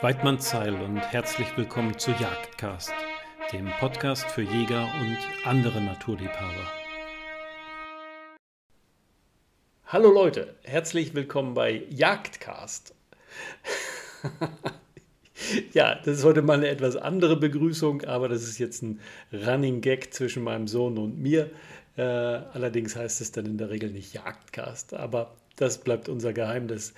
Weidmannsheil und herzlich willkommen zu Jagdcast, dem Podcast für Jäger und andere Naturliebhaber. Hallo Leute, herzlich willkommen bei Jagdcast. ja, das ist heute mal eine etwas andere Begrüßung, aber das ist jetzt ein Running Gag zwischen meinem Sohn und mir. Äh, allerdings heißt es dann in der Regel nicht Jagdcast, aber das bleibt unser Geheimnis.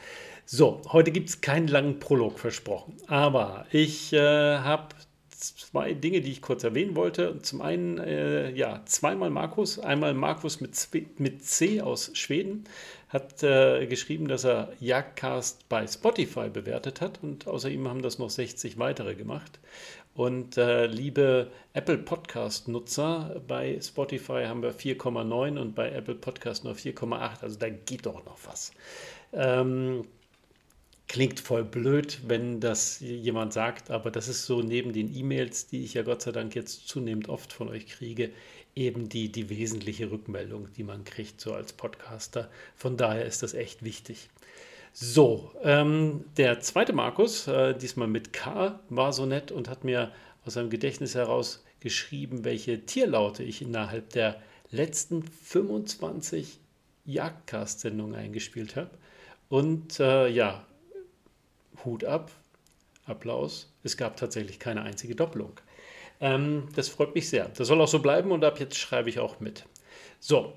So, heute gibt es keinen langen Prolog versprochen, aber ich äh, habe zwei Dinge, die ich kurz erwähnen wollte. Zum einen, äh, ja, zweimal Markus. Einmal Markus mit, mit C aus Schweden hat äh, geschrieben, dass er Jagdcast bei Spotify bewertet hat und außer ihm haben das noch 60 weitere gemacht. Und äh, liebe Apple Podcast-Nutzer, bei Spotify haben wir 4,9 und bei Apple Podcast nur 4,8. Also da geht doch noch was. Ähm, Klingt voll blöd, wenn das jemand sagt, aber das ist so neben den E-Mails, die ich ja Gott sei Dank jetzt zunehmend oft von euch kriege, eben die, die wesentliche Rückmeldung, die man kriegt, so als Podcaster. Von daher ist das echt wichtig. So, ähm, der zweite Markus, äh, diesmal mit K, war so nett und hat mir aus seinem Gedächtnis heraus geschrieben, welche Tierlaute ich innerhalb der letzten 25 Jagdcast-Sendungen eingespielt habe. Und äh, ja, Hut ab, Applaus. Es gab tatsächlich keine einzige Doppelung. Ähm, das freut mich sehr. Das soll auch so bleiben und ab jetzt schreibe ich auch mit. So,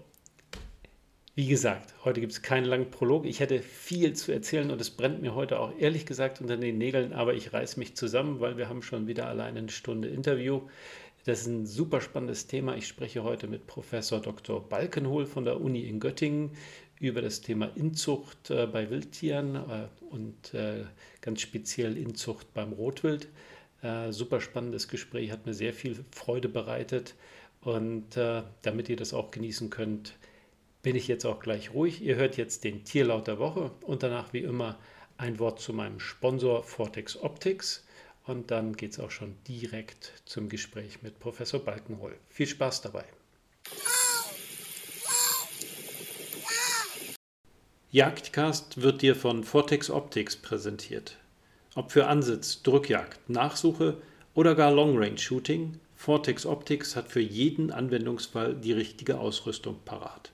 wie gesagt, heute gibt es keinen langen Prolog. Ich hätte viel zu erzählen und es brennt mir heute auch ehrlich gesagt unter den Nägeln, aber ich reiße mich zusammen, weil wir haben schon wieder alleine eine Stunde Interview. Das ist ein super spannendes Thema. Ich spreche heute mit Professor Dr. Balkenhol von der Uni in Göttingen über das Thema Inzucht äh, bei Wildtieren äh, und äh, ganz speziell Inzucht beim Rotwild. Super spannendes Gespräch, hat mir sehr viel Freude bereitet. Und damit ihr das auch genießen könnt, bin ich jetzt auch gleich ruhig. Ihr hört jetzt den Tierlaut der Woche und danach wie immer ein Wort zu meinem Sponsor Vortex Optics. Und dann geht es auch schon direkt zum Gespräch mit Professor Balkenhol. Viel Spaß dabei. Jagdcast wird dir von Vortex Optics präsentiert. Ob für Ansitz, Drückjagd, Nachsuche oder gar Long Range Shooting, Vortex Optics hat für jeden Anwendungsfall die richtige Ausrüstung parat.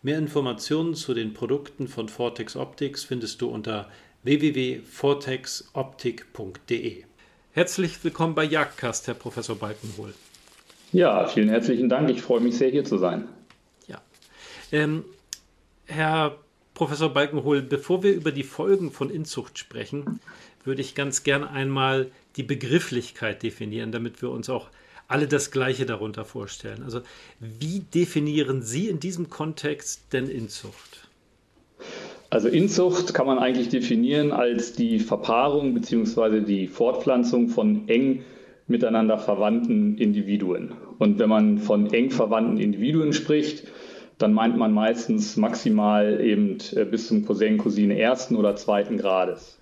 Mehr Informationen zu den Produkten von Vortex Optics findest du unter www.vortexoptik.de. Herzlich willkommen bei Jagdcast, Herr Professor Balkenhol. Ja, vielen herzlichen Dank. Ich freue mich sehr, hier zu sein. Ja. Ähm, Herr Professor Balkenhol, bevor wir über die Folgen von Inzucht sprechen, würde ich ganz gern einmal die Begrifflichkeit definieren, damit wir uns auch alle das Gleiche darunter vorstellen. Also wie definieren Sie in diesem Kontext denn Inzucht? Also Inzucht kann man eigentlich definieren als die Verpaarung bzw. die Fortpflanzung von eng miteinander verwandten Individuen. Und wenn man von eng verwandten Individuen spricht, dann meint man meistens maximal eben äh, bis zum Cousin, Cousine ersten oder zweiten Grades.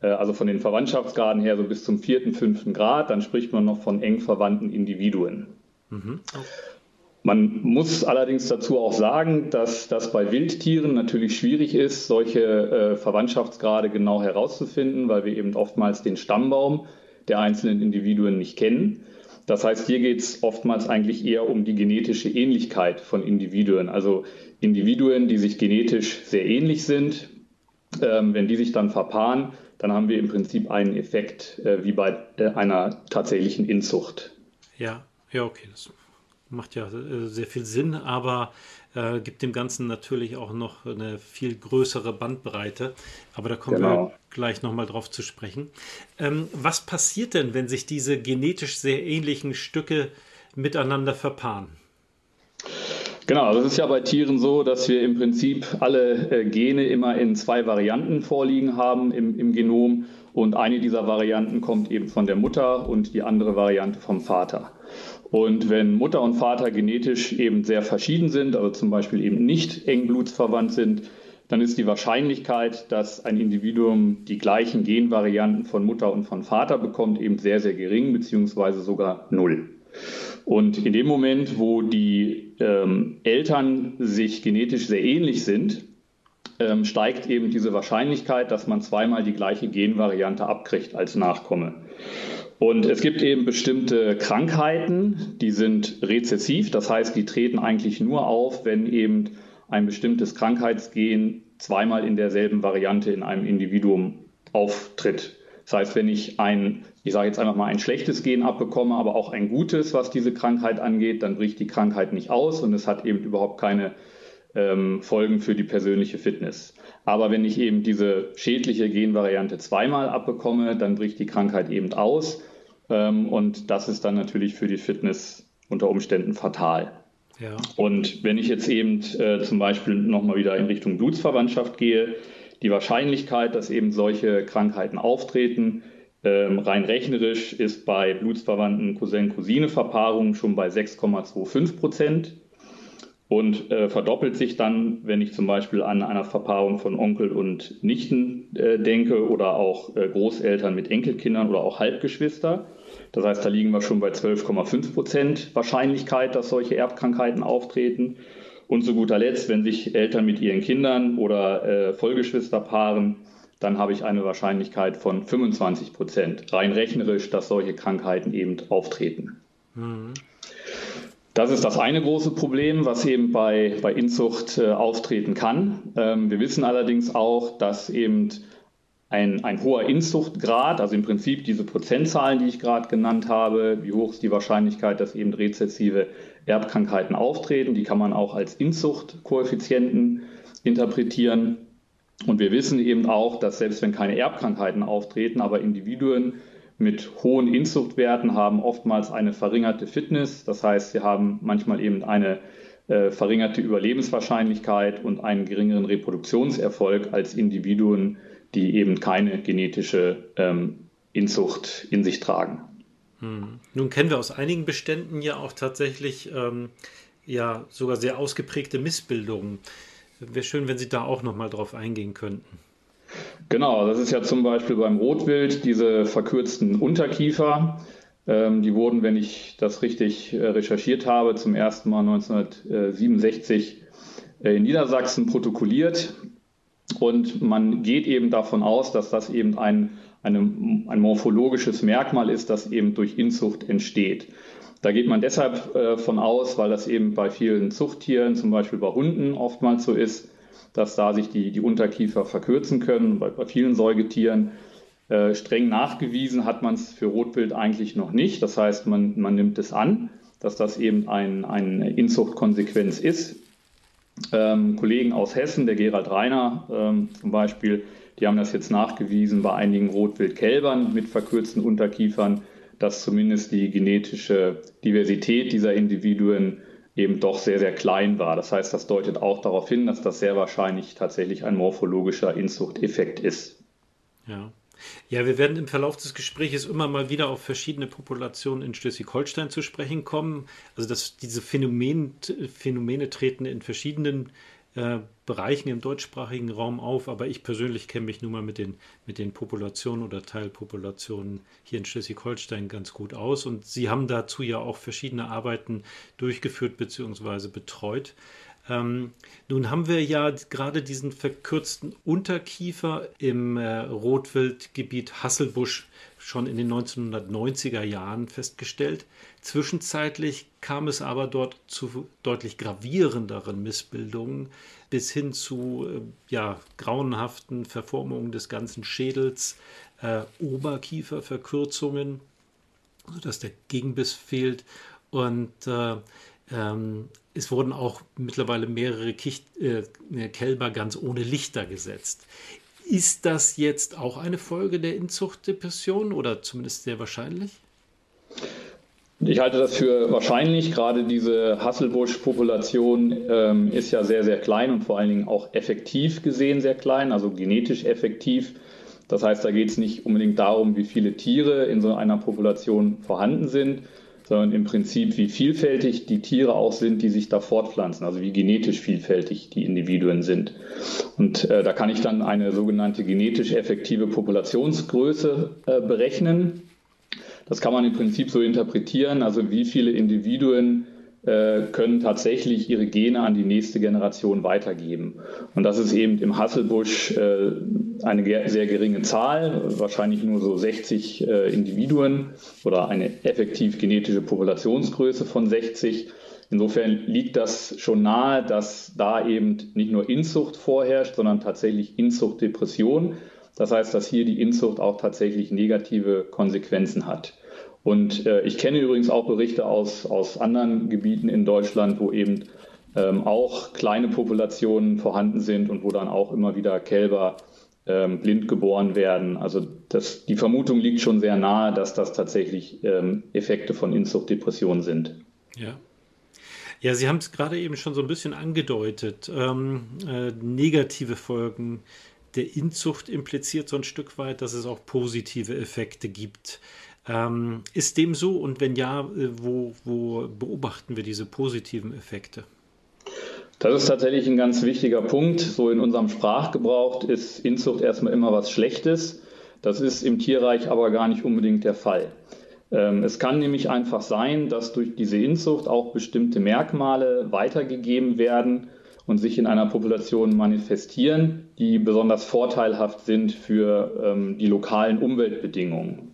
Äh, also von den Verwandtschaftsgraden her so bis zum vierten, fünften Grad, dann spricht man noch von eng verwandten Individuen. Mhm. Man muss allerdings dazu auch sagen, dass das bei Wildtieren natürlich schwierig ist, solche äh, Verwandtschaftsgrade genau herauszufinden, weil wir eben oftmals den Stammbaum der einzelnen Individuen nicht kennen. Das heißt, hier geht es oftmals eigentlich eher um die genetische Ähnlichkeit von Individuen. Also Individuen, die sich genetisch sehr ähnlich sind, ähm, wenn die sich dann verpaaren, dann haben wir im Prinzip einen Effekt äh, wie bei äh, einer tatsächlichen Inzucht. Ja, ja, okay, das macht ja äh, sehr viel Sinn, aber äh, gibt dem Ganzen natürlich auch noch eine viel größere Bandbreite. Aber da kommen genau. wir gleich nochmal drauf zu sprechen. Ähm, was passiert denn, wenn sich diese genetisch sehr ähnlichen Stücke miteinander verpaaren? Genau, das ist ja bei Tieren so, dass wir im Prinzip alle äh, Gene immer in zwei Varianten vorliegen haben im, im Genom. Und eine dieser Varianten kommt eben von der Mutter und die andere Variante vom Vater. Und wenn Mutter und Vater genetisch eben sehr verschieden sind, also zum Beispiel eben nicht eng blutsverwandt sind, dann ist die Wahrscheinlichkeit, dass ein Individuum die gleichen Genvarianten von Mutter und von Vater bekommt, eben sehr, sehr gering, beziehungsweise sogar null. Und in dem Moment, wo die ähm, Eltern sich genetisch sehr ähnlich sind, ähm, steigt eben diese Wahrscheinlichkeit, dass man zweimal die gleiche Genvariante abkriegt als Nachkomme. Und es gibt eben bestimmte Krankheiten, die sind rezessiv, das heißt, die treten eigentlich nur auf, wenn eben ein bestimmtes Krankheitsgen zweimal in derselben Variante in einem Individuum auftritt. Das heißt, wenn ich ein, ich sage jetzt einfach mal ein schlechtes Gen abbekomme, aber auch ein gutes, was diese Krankheit angeht, dann bricht die Krankheit nicht aus und es hat eben überhaupt keine ähm, Folgen für die persönliche Fitness. Aber wenn ich eben diese schädliche Genvariante zweimal abbekomme, dann bricht die Krankheit eben aus ähm, und das ist dann natürlich für die Fitness unter Umständen fatal. Ja. Und wenn ich jetzt eben äh, zum Beispiel nochmal wieder in Richtung Blutsverwandtschaft gehe, die Wahrscheinlichkeit, dass eben solche Krankheiten auftreten, ähm, rein rechnerisch ist bei blutsverwandten Cousin-Cousine-Verpaarungen schon bei 6,25 Prozent und äh, verdoppelt sich dann, wenn ich zum Beispiel an einer Verpaarung von Onkel und Nichten äh, denke oder auch äh, Großeltern mit Enkelkindern oder auch Halbgeschwister. Das heißt, da liegen wir schon bei 12,5 Prozent Wahrscheinlichkeit, dass solche Erbkrankheiten auftreten. Und zu guter Letzt, wenn sich Eltern mit ihren Kindern oder äh, Vollgeschwister paaren, dann habe ich eine Wahrscheinlichkeit von 25 Prozent, rein rechnerisch, dass solche Krankheiten eben auftreten. Mhm. Das ist das eine große Problem, was eben bei, bei Inzucht äh, auftreten kann. Ähm, wir wissen allerdings auch, dass eben ein, ein hoher Inzuchtgrad, also im Prinzip diese Prozentzahlen, die ich gerade genannt habe, wie hoch ist die Wahrscheinlichkeit, dass eben rezessive Erbkrankheiten auftreten, die kann man auch als Inzuchtkoeffizienten interpretieren. Und wir wissen eben auch, dass selbst wenn keine Erbkrankheiten auftreten, aber Individuen mit hohen Inzuchtwerten haben oftmals eine verringerte Fitness. Das heißt, sie haben manchmal eben eine äh, verringerte Überlebenswahrscheinlichkeit und einen geringeren Reproduktionserfolg als Individuen, die eben keine genetische ähm, Inzucht in sich tragen. Hm. Nun kennen wir aus einigen Beständen ja auch tatsächlich ähm, ja sogar sehr ausgeprägte Missbildungen. Wäre schön, wenn Sie da auch nochmal drauf eingehen könnten. Genau, das ist ja zum Beispiel beim Rotwild diese verkürzten Unterkiefer. Ähm, die wurden, wenn ich das richtig äh, recherchiert habe, zum ersten Mal 1967 äh, in Niedersachsen protokolliert. Und man geht eben davon aus, dass das eben ein, eine, ein morphologisches Merkmal ist, das eben durch Inzucht entsteht. Da geht man deshalb äh, von aus, weil das eben bei vielen Zuchttieren, zum Beispiel bei Hunden, oftmals so ist, dass da sich die, die Unterkiefer verkürzen können. Bei, bei vielen Säugetieren äh, streng nachgewiesen hat man es für Rotwild eigentlich noch nicht. Das heißt, man, man nimmt es an, dass das eben ein, eine Inzuchtkonsequenz ist. Ähm, Kollegen aus Hessen, der Gerald Reiner ähm, zum Beispiel, die haben das jetzt nachgewiesen bei einigen Rotwildkälbern mit verkürzten Unterkiefern, dass zumindest die genetische Diversität dieser Individuen eben doch sehr, sehr klein war. Das heißt, das deutet auch darauf hin, dass das sehr wahrscheinlich tatsächlich ein morphologischer Inzuchteffekt ist. Ja. Ja, wir werden im Verlauf des Gesprächs immer mal wieder auf verschiedene Populationen in Schleswig-Holstein zu sprechen kommen. Also dass diese Phänomen, Phänomene treten in verschiedenen äh, Bereichen im deutschsprachigen Raum auf, aber ich persönlich kenne mich nun mal mit den, mit den Populationen oder Teilpopulationen hier in Schleswig-Holstein ganz gut aus und Sie haben dazu ja auch verschiedene Arbeiten durchgeführt bzw. betreut. Ähm, nun haben wir ja gerade diesen verkürzten Unterkiefer im äh, Rotwildgebiet Hasselbusch schon in den 1990er Jahren festgestellt. Zwischenzeitlich kam es aber dort zu deutlich gravierenderen Missbildungen bis hin zu äh, ja, grauenhaften Verformungen des ganzen Schädels, äh, Oberkieferverkürzungen, sodass der Gegenbiss fehlt und äh, ähm, es wurden auch mittlerweile mehrere Kicht, äh, Kälber ganz ohne Lichter gesetzt. Ist das jetzt auch eine Folge der Inzuchtdepression oder zumindest sehr wahrscheinlich? Ich halte das für wahrscheinlich. Gerade diese Hasselbusch-Population ähm, ist ja sehr, sehr klein und vor allen Dingen auch effektiv gesehen sehr klein, also genetisch effektiv. Das heißt, da geht es nicht unbedingt darum, wie viele Tiere in so einer Population vorhanden sind, sondern im Prinzip, wie vielfältig die Tiere auch sind, die sich da fortpflanzen, also wie genetisch vielfältig die Individuen sind. Und äh, da kann ich dann eine sogenannte genetisch effektive Populationsgröße äh, berechnen. Das kann man im Prinzip so interpretieren, also wie viele Individuen können tatsächlich ihre Gene an die nächste Generation weitergeben. Und das ist eben im Hasselbusch äh, eine sehr geringe Zahl, wahrscheinlich nur so 60 äh, Individuen oder eine effektiv genetische Populationsgröße von 60. Insofern liegt das schon nahe, dass da eben nicht nur Inzucht vorherrscht, sondern tatsächlich Inzuchtdepression. Das heißt, dass hier die Inzucht auch tatsächlich negative Konsequenzen hat. Und äh, ich kenne übrigens auch Berichte aus, aus anderen Gebieten in Deutschland, wo eben ähm, auch kleine Populationen vorhanden sind und wo dann auch immer wieder Kälber ähm, blind geboren werden. Also das, die Vermutung liegt schon sehr nahe, dass das tatsächlich ähm, Effekte von Inzuchtdepressionen sind. Ja. Ja, Sie haben es gerade eben schon so ein bisschen angedeutet. Ähm, äh, negative Folgen der Inzucht impliziert so ein Stück weit, dass es auch positive Effekte gibt. Ähm, ist dem so und wenn ja, äh, wo, wo beobachten wir diese positiven Effekte? Das ist tatsächlich ein ganz wichtiger Punkt. So in unserem Sprachgebrauch ist Inzucht erstmal immer was Schlechtes. Das ist im Tierreich aber gar nicht unbedingt der Fall. Ähm, es kann nämlich einfach sein, dass durch diese Inzucht auch bestimmte Merkmale weitergegeben werden und sich in einer Population manifestieren, die besonders vorteilhaft sind für ähm, die lokalen Umweltbedingungen.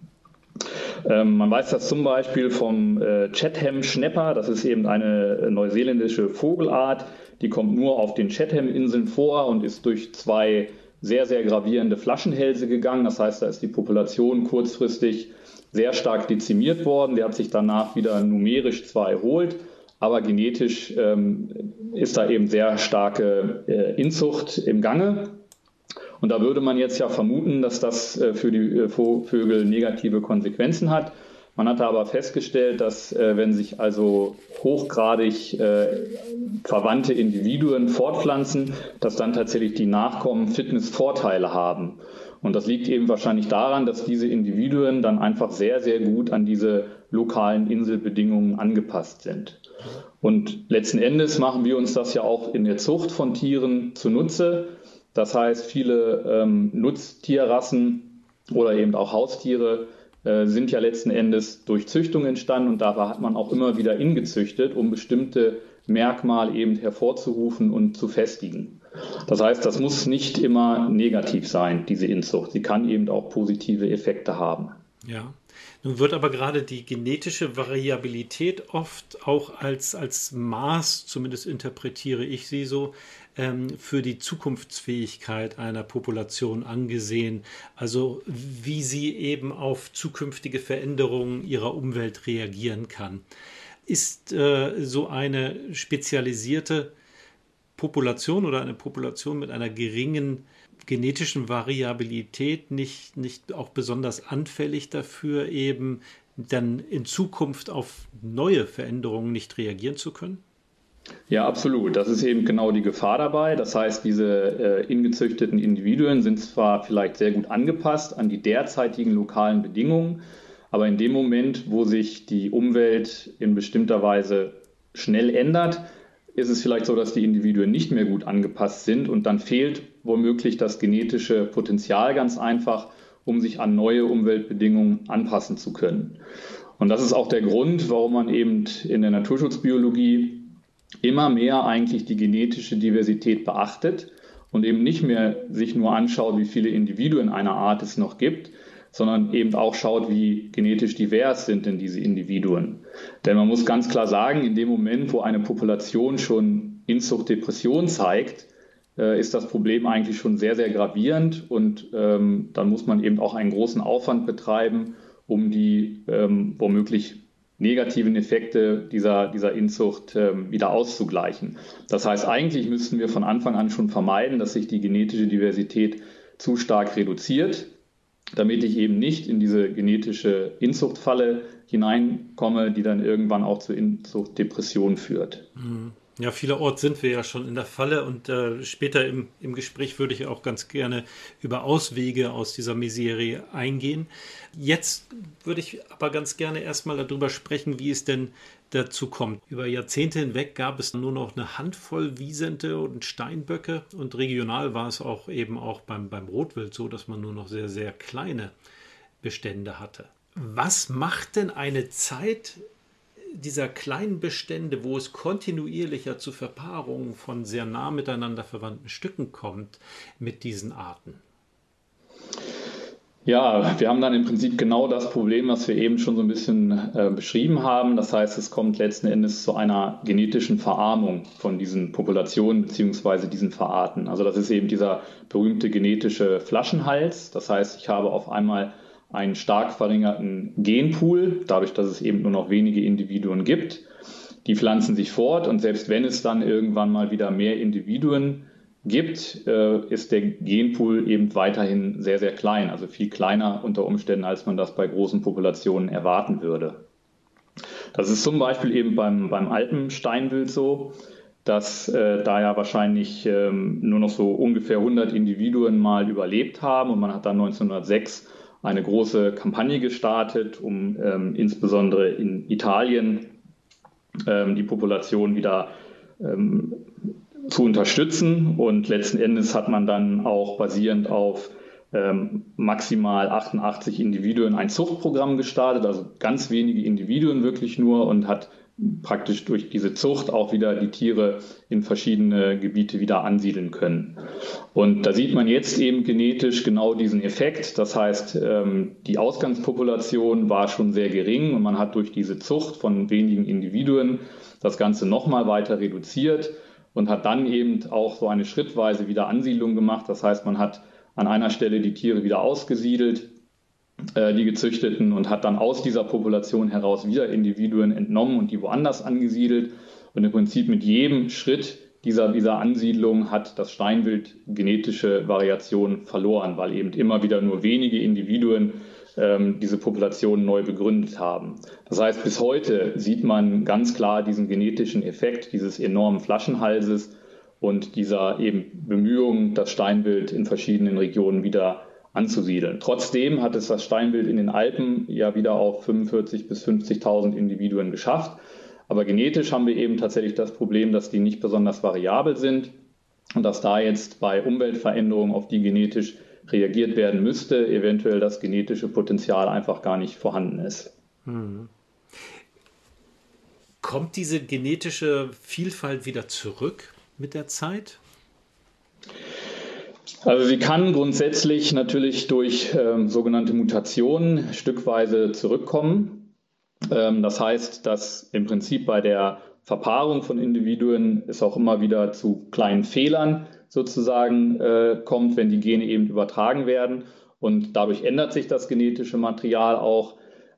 Ähm, man weiß das zum Beispiel vom äh, Chatham-Schnepper. Das ist eben eine äh, neuseeländische Vogelart. Die kommt nur auf den Chatham-Inseln vor und ist durch zwei sehr, sehr gravierende Flaschenhälse gegangen. Das heißt, da ist die Population kurzfristig sehr stark dezimiert worden. Der hat sich danach wieder numerisch zwar erholt, aber genetisch ähm, ist da eben sehr starke äh, Inzucht im Gange. Und da würde man jetzt ja vermuten, dass das äh, für die äh, Vögel negative Konsequenzen hat. Man hatte aber festgestellt, dass äh, wenn sich also hochgradig verwandte Individuen fortpflanzen, dass dann tatsächlich die Nachkommen Fitnessvorteile haben. Und das liegt eben wahrscheinlich daran, dass diese Individuen dann einfach sehr, sehr gut an diese lokalen Inselbedingungen angepasst sind. Und letzten Endes machen wir uns das ja auch in der Zucht von Tieren zunutze. Das heißt, viele ähm, Nutztierrassen oder eben auch Haustiere äh, sind ja letzten Endes durch Züchtung entstanden und da hat man auch immer wieder ingezüchtet, um bestimmte Merkmale eben hervorzurufen und zu festigen. Das heißt, das muss nicht immer negativ sein, diese Inzucht. Sie kann eben auch positive Effekte haben. Ja. Nun wird aber gerade die genetische Variabilität oft auch als, als Maß, zumindest interpretiere ich sie so, ähm, für die Zukunftsfähigkeit einer Population angesehen. Also wie sie eben auf zukünftige Veränderungen ihrer Umwelt reagieren kann. Ist äh, so eine spezialisierte Population oder eine Population mit einer geringen genetischen Variabilität nicht, nicht auch besonders anfällig dafür, eben dann in Zukunft auf neue Veränderungen nicht reagieren zu können? Ja, absolut. Das ist eben genau die Gefahr dabei. Das heißt, diese äh, ingezüchteten Individuen sind zwar vielleicht sehr gut angepasst an die derzeitigen lokalen Bedingungen, aber in dem Moment, wo sich die Umwelt in bestimmter Weise schnell ändert, ist es vielleicht so, dass die Individuen nicht mehr gut angepasst sind und dann fehlt womöglich das genetische Potenzial ganz einfach, um sich an neue Umweltbedingungen anpassen zu können. Und das ist auch der Grund, warum man eben in der Naturschutzbiologie immer mehr eigentlich die genetische Diversität beachtet und eben nicht mehr sich nur anschaut, wie viele Individuen einer Art es noch gibt, sondern eben auch schaut, wie genetisch divers sind denn diese Individuen. Denn man muss ganz klar sagen, in dem Moment, wo eine Population schon Inzuchtdepression zeigt, äh, ist das Problem eigentlich schon sehr, sehr gravierend und ähm, dann muss man eben auch einen großen Aufwand betreiben, um die ähm, womöglich negativen Effekte dieser, dieser Inzucht ähm, wieder auszugleichen. Das heißt, eigentlich müssten wir von Anfang an schon vermeiden, dass sich die genetische Diversität zu stark reduziert, damit ich eben nicht in diese genetische Inzuchtfalle hineinkomme, die dann irgendwann auch zur Inzuchtdepression führt. Mhm. Ja, vielerorts sind wir ja schon in der Falle und äh, später im, im Gespräch würde ich auch ganz gerne über Auswege aus dieser Miserie eingehen. Jetzt würde ich aber ganz gerne erstmal darüber sprechen, wie es denn dazu kommt. Über Jahrzehnte hinweg gab es nur noch eine Handvoll Wiesente und Steinböcke und regional war es auch eben auch beim, beim Rotwild so, dass man nur noch sehr, sehr kleine Bestände hatte. Was macht denn eine Zeit dieser kleinen Bestände, wo es kontinuierlicher zu Verpaarungen von sehr nah miteinander verwandten Stücken kommt, mit diesen Arten? Ja, wir haben dann im Prinzip genau das Problem, was wir eben schon so ein bisschen äh, beschrieben haben. Das heißt, es kommt letzten Endes zu einer genetischen Verarmung von diesen Populationen beziehungsweise diesen Verarten. Also das ist eben dieser berühmte genetische Flaschenhals. Das heißt, ich habe auf einmal einen stark verringerten Genpool, dadurch, dass es eben nur noch wenige Individuen gibt. Die pflanzen sich fort und selbst wenn es dann irgendwann mal wieder mehr Individuen gibt, äh, ist der Genpool eben weiterhin sehr, sehr klein, also viel kleiner unter Umständen, als man das bei großen Populationen erwarten würde. Das ist zum Beispiel eben beim, beim Alpensteinwild so, dass äh, da ja wahrscheinlich ähm, nur noch so ungefähr 100 Individuen mal überlebt haben und man hat dann 1906 eine große Kampagne gestartet, um ähm, insbesondere in Italien ähm, die Population wieder ähm, zu unterstützen. Und letzten Endes hat man dann auch basierend auf ähm, maximal 88 Individuen ein Zuchtprogramm gestartet, also ganz wenige Individuen wirklich nur und hat praktisch durch diese Zucht auch wieder die Tiere in verschiedene Gebiete wieder ansiedeln können. Und da sieht man jetzt eben genetisch genau diesen Effekt. Das heißt, ähm, die Ausgangspopulation war schon sehr gering und man hat durch diese Zucht von wenigen Individuen das Ganze nochmal weiter reduziert und hat dann eben auch so eine schrittweise Wiederansiedlung gemacht. Das heißt, man hat an einer Stelle die Tiere wieder ausgesiedelt, die gezüchteten, und hat dann aus dieser Population heraus wieder Individuen entnommen und die woanders angesiedelt. Und im Prinzip mit jedem Schritt dieser, dieser Ansiedlung hat das Steinwild genetische Variationen verloren, weil eben immer wieder nur wenige Individuen ähm, diese Population neu begründet haben. Das heißt, bis heute sieht man ganz klar diesen genetischen Effekt dieses enormen Flaschenhalses und dieser eben Bemühung, das Steinwild in verschiedenen Regionen wieder anzusiedeln. Trotzdem hat es das Steinwild in den Alpen ja wieder auf 45.000 bis 50.000 Individuen geschafft. Aber genetisch haben wir eben tatsächlich das Problem, dass die nicht besonders variabel sind und dass da jetzt bei Umweltveränderungen, auf die genetisch reagiert werden müsste, eventuell das genetische Potenzial einfach gar nicht vorhanden ist. Hm. Kommt diese genetische Vielfalt wieder zurück mit der Zeit? Also sie kann grundsätzlich natürlich durch ähm, sogenannte Mutationen stückweise zurückkommen. Ähm, das heißt, dass im Prinzip bei der Verpaarung von Individuen es auch immer wieder zu kleinen Fehlern sozusagen äh, kommt, wenn die Gene eben übertragen werden. Und dadurch ändert sich das genetische Material auch.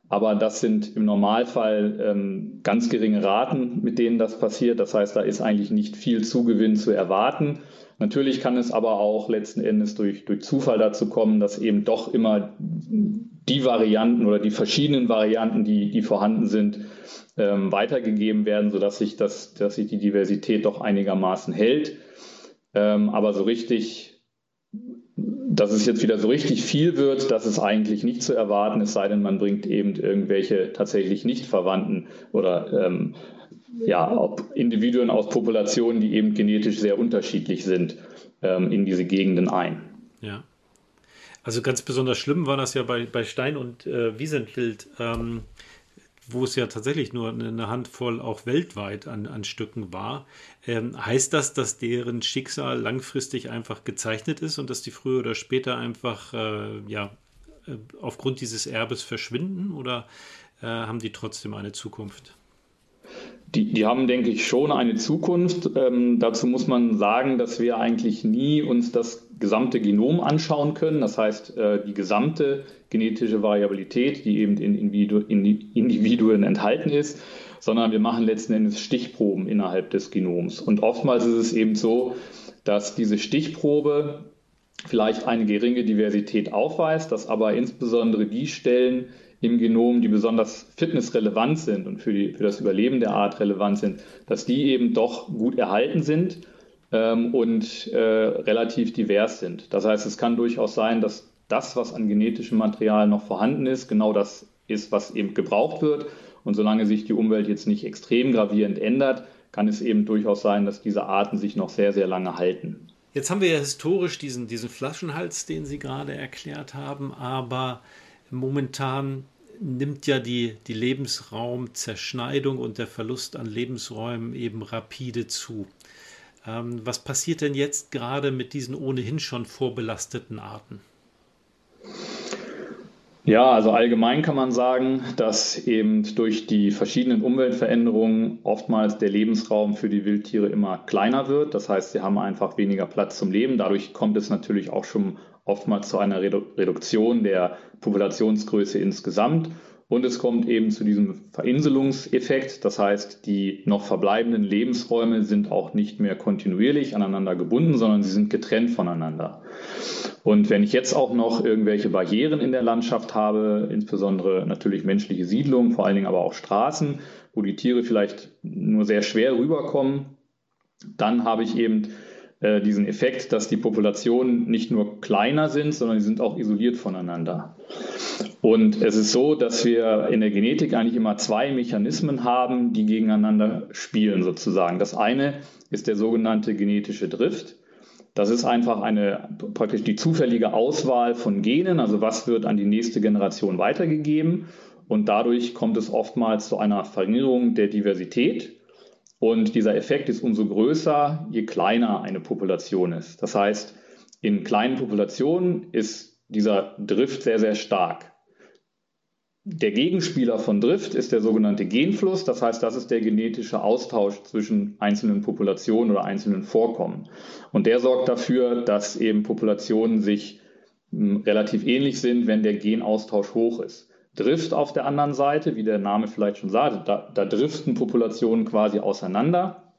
Aber das sind im Normalfall ähm, ganz geringe Raten, mit denen das passiert. Das heißt, da ist eigentlich nicht viel Zugewinn zu erwarten. Natürlich kann es aber auch letzten Endes durch, durch Zufall dazu kommen, dass eben doch immer die Varianten oder die verschiedenen Varianten, die, die vorhanden sind, ähm, weitergegeben werden, sodass sich, das, dass sich die Diversität doch einigermaßen hält. Ähm, aber so richtig, dass es jetzt wieder so richtig viel wird, das ist eigentlich nicht zu erwarten, es sei denn, man bringt eben irgendwelche tatsächlich nicht verwandten oder ähm, ja, Individuen aus Populationen, die eben genetisch sehr unterschiedlich sind, ähm, in diese Gegenden ein. Ja. Also ganz besonders schlimm war das ja bei, bei Stein und äh, Wiesenhild. Ähm, wo es ja tatsächlich nur eine Handvoll auch weltweit an, an Stücken war. Ähm, heißt das, dass deren Schicksal langfristig einfach gezeichnet ist und dass die früher oder später einfach äh, ja, äh, aufgrund dieses Erbes verschwinden oder äh, haben die trotzdem eine Zukunft? Die, die haben, denke ich, schon eine Zukunft. Ähm, dazu muss man sagen, dass wir eigentlich nie uns das gesamte Genom anschauen können. Das heißt, äh, die gesamte genetische Variabilität, die eben in Individuen enthalten ist, sondern wir machen letzten Endes Stichproben innerhalb des Genoms. Und oftmals ist es eben so, dass diese Stichprobe vielleicht eine geringe Diversität aufweist, dass aber insbesondere die Stellen im Genom, die besonders fitnessrelevant sind und für, die, für das Überleben der Art relevant sind, dass die eben doch gut erhalten sind ähm, und äh, relativ divers sind. Das heißt, es kann durchaus sein, dass das, was an genetischem Material noch vorhanden ist, genau das ist, was eben gebraucht wird. Und solange sich die Umwelt jetzt nicht extrem gravierend ändert, kann es eben durchaus sein, dass diese Arten sich noch sehr, sehr lange halten. Jetzt haben wir ja historisch diesen, diesen Flaschenhals, den Sie gerade erklärt haben, aber momentan nimmt ja die, die Lebensraumzerschneidung und der Verlust an Lebensräumen eben rapide zu. Ähm, was passiert denn jetzt gerade mit diesen ohnehin schon vorbelasteten Arten? Ja, also allgemein kann man sagen, dass eben durch die verschiedenen Umweltveränderungen oftmals der Lebensraum für die Wildtiere immer kleiner wird. Das heißt, sie haben einfach weniger Platz zum Leben. Dadurch kommt es natürlich auch schon oftmals zu einer Reduktion der Populationsgröße insgesamt. Und es kommt eben zu diesem Verinselungseffekt. Das heißt, die noch verbleibenden Lebensräume sind auch nicht mehr kontinuierlich aneinander gebunden, sondern sie sind getrennt voneinander. Und wenn ich jetzt auch noch irgendwelche Barrieren in der Landschaft habe, insbesondere natürlich menschliche Siedlungen, vor allen Dingen aber auch Straßen, wo die Tiere vielleicht nur sehr schwer rüberkommen, dann habe ich eben äh, diesen Effekt, dass die Populationen nicht nur kleiner sind, sondern sie sind auch isoliert voneinander. Und es ist so, dass wir in der Genetik eigentlich immer zwei Mechanismen haben, die gegeneinander spielen sozusagen. Das eine ist der sogenannte genetische Drift. Das ist einfach eine praktisch die zufällige Auswahl von Genen, also was wird an die nächste Generation weitergegeben. Und dadurch kommt es oftmals zu einer Verringerung der Diversität. Und dieser Effekt ist umso größer, je kleiner eine Population ist. Das heißt, in kleinen Populationen ist dieser Drift sehr, sehr stark. Der Gegenspieler von Drift ist der sogenannte Genfluss. Das heißt, das ist der genetische Austausch zwischen einzelnen Populationen oder einzelnen Vorkommen. Und der sorgt dafür, dass eben Populationen sich hm, relativ ähnlich sind, wenn der Genaustausch hoch ist. Drift auf der anderen Seite, wie der Name vielleicht schon sagt, da, da driften Populationen quasi auseinander.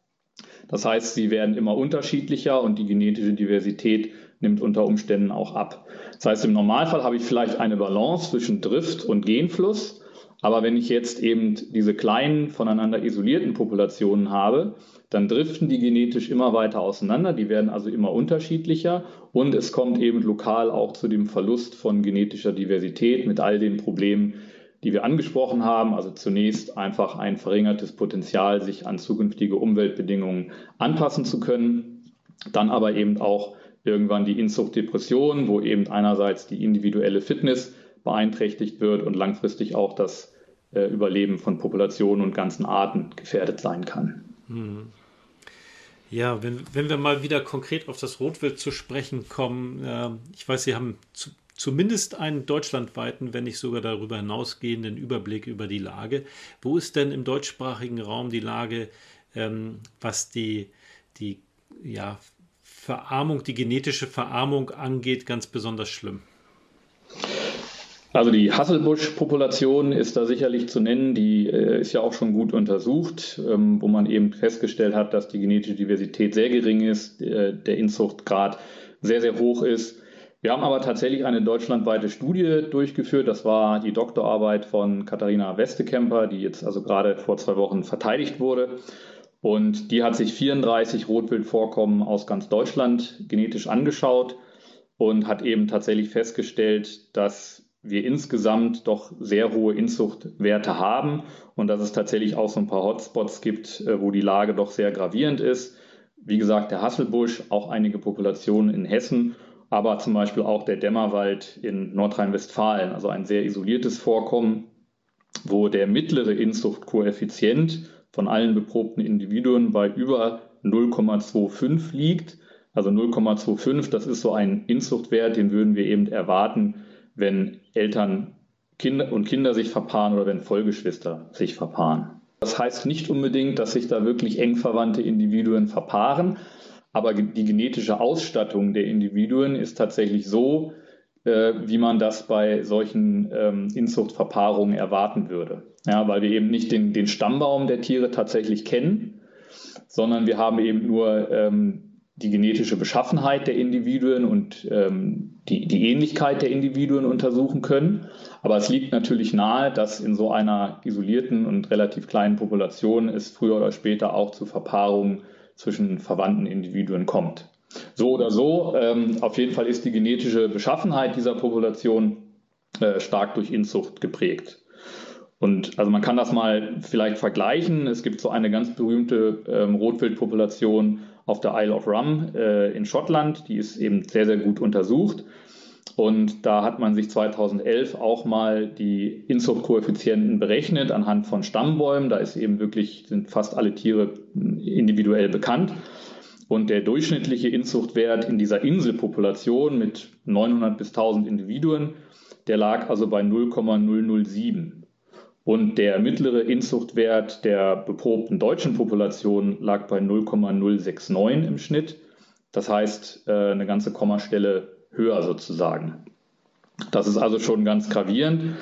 Das heißt, sie werden immer unterschiedlicher und die genetische Diversität nimmt unter Umständen auch ab. Das heißt, im Normalfall habe ich vielleicht eine Balance zwischen Drift und Genfluss. Aber wenn ich jetzt eben diese kleinen, voneinander isolierten Populationen habe, dann driften die genetisch immer weiter auseinander, die werden also immer unterschiedlicher. Und es kommt eben lokal auch zu dem Verlust von genetischer Diversität mit all den Problemen, die wir angesprochen haben. Also zunächst einfach ein verringertes Potenzial, sich an zukünftige Umweltbedingungen anpassen zu können, dann aber eben auch irgendwann die Inzuchtdepression, wo eben einerseits die individuelle Fitness beeinträchtigt wird und langfristig auch das äh, Überleben von Populationen und ganzen Arten gefährdet sein kann. Hm. Ja, wenn, wenn wir mal wieder konkret auf das Rotwild zu sprechen kommen, äh, ich weiß, Sie haben zu, zumindest einen deutschlandweiten, wenn nicht sogar darüber hinausgehenden Überblick über die Lage. Wo ist denn im deutschsprachigen Raum die Lage, ähm, was die, die ja, Verarmung, die genetische Verarmung angeht, ganz besonders schlimm? Also die Hasselbusch-Population ist da sicherlich zu nennen. Die äh, ist ja auch schon gut untersucht, ähm, wo man eben festgestellt hat, dass die genetische Diversität sehr gering ist, äh, der Inzuchtgrad sehr, sehr hoch ist. Wir haben aber tatsächlich eine deutschlandweite Studie durchgeführt. Das war die Doktorarbeit von Katharina Westekemper, die jetzt also gerade vor zwei Wochen verteidigt wurde. Und die hat sich 34 Rotwildvorkommen aus ganz Deutschland genetisch angeschaut und hat eben tatsächlich festgestellt, dass wir insgesamt doch sehr hohe Inzuchtwerte haben und dass es tatsächlich auch so ein paar Hotspots gibt, äh, wo die Lage doch sehr gravierend ist. Wie gesagt, der Hasselbusch, auch einige Populationen in Hessen, aber zum Beispiel auch der Dämmerwald in Nordrhein-Westfalen, also ein sehr isoliertes Vorkommen, wo der mittlere Inzuchtkoeffizient von allen beprobten Individuen bei über 0,25 liegt. Also 0,25, das ist so ein Inzuchtwert, den würden wir eben erwarten, wenn Eltern Kinder und Kinder sich verpaaren oder wenn Vollgeschwister sich verpaaren. Das heißt nicht unbedingt, dass sich da wirklich eng verwandte Individuen verpaaren, aber die genetische Ausstattung der Individuen ist tatsächlich so, äh, wie man das bei solchen ähm, Inzuchtverpaarungen erwarten würde. Ja, weil wir eben nicht den, den Stammbaum der Tiere tatsächlich kennen, sondern wir haben eben nur ähm, die genetische Beschaffenheit der Individuen und ähm, die, die Ähnlichkeit der Individuen untersuchen können. Aber es liegt natürlich nahe, dass in so einer isolierten und relativ kleinen Population es früher oder später auch zu Verpaarungen zwischen verwandten Individuen kommt. So oder so, ähm, auf jeden Fall ist die genetische Beschaffenheit dieser Population äh, stark durch Inzucht geprägt. Und also man kann das mal vielleicht vergleichen. Es gibt so eine ganz berühmte ähm, Rotwildpopulation auf der Isle of Rum äh, in Schottland. Die ist eben sehr, sehr gut untersucht. Und da hat man sich 2011 auch mal die Inzuchtkoeffizienten berechnet anhand von Stammbäumen. Da ist eben wirklich, sind fast alle Tiere individuell bekannt. Und der durchschnittliche Inzuchtwert in dieser Inselpopulation mit 900 bis 1000 Individuen, der lag also bei 0,007. Und der mittlere Inzuchtwert der beprobten deutschen Population lag bei 0,069 im Schnitt. Das heißt, äh, eine ganze Kommastelle höher sozusagen. Das ist also schon ganz gravierend.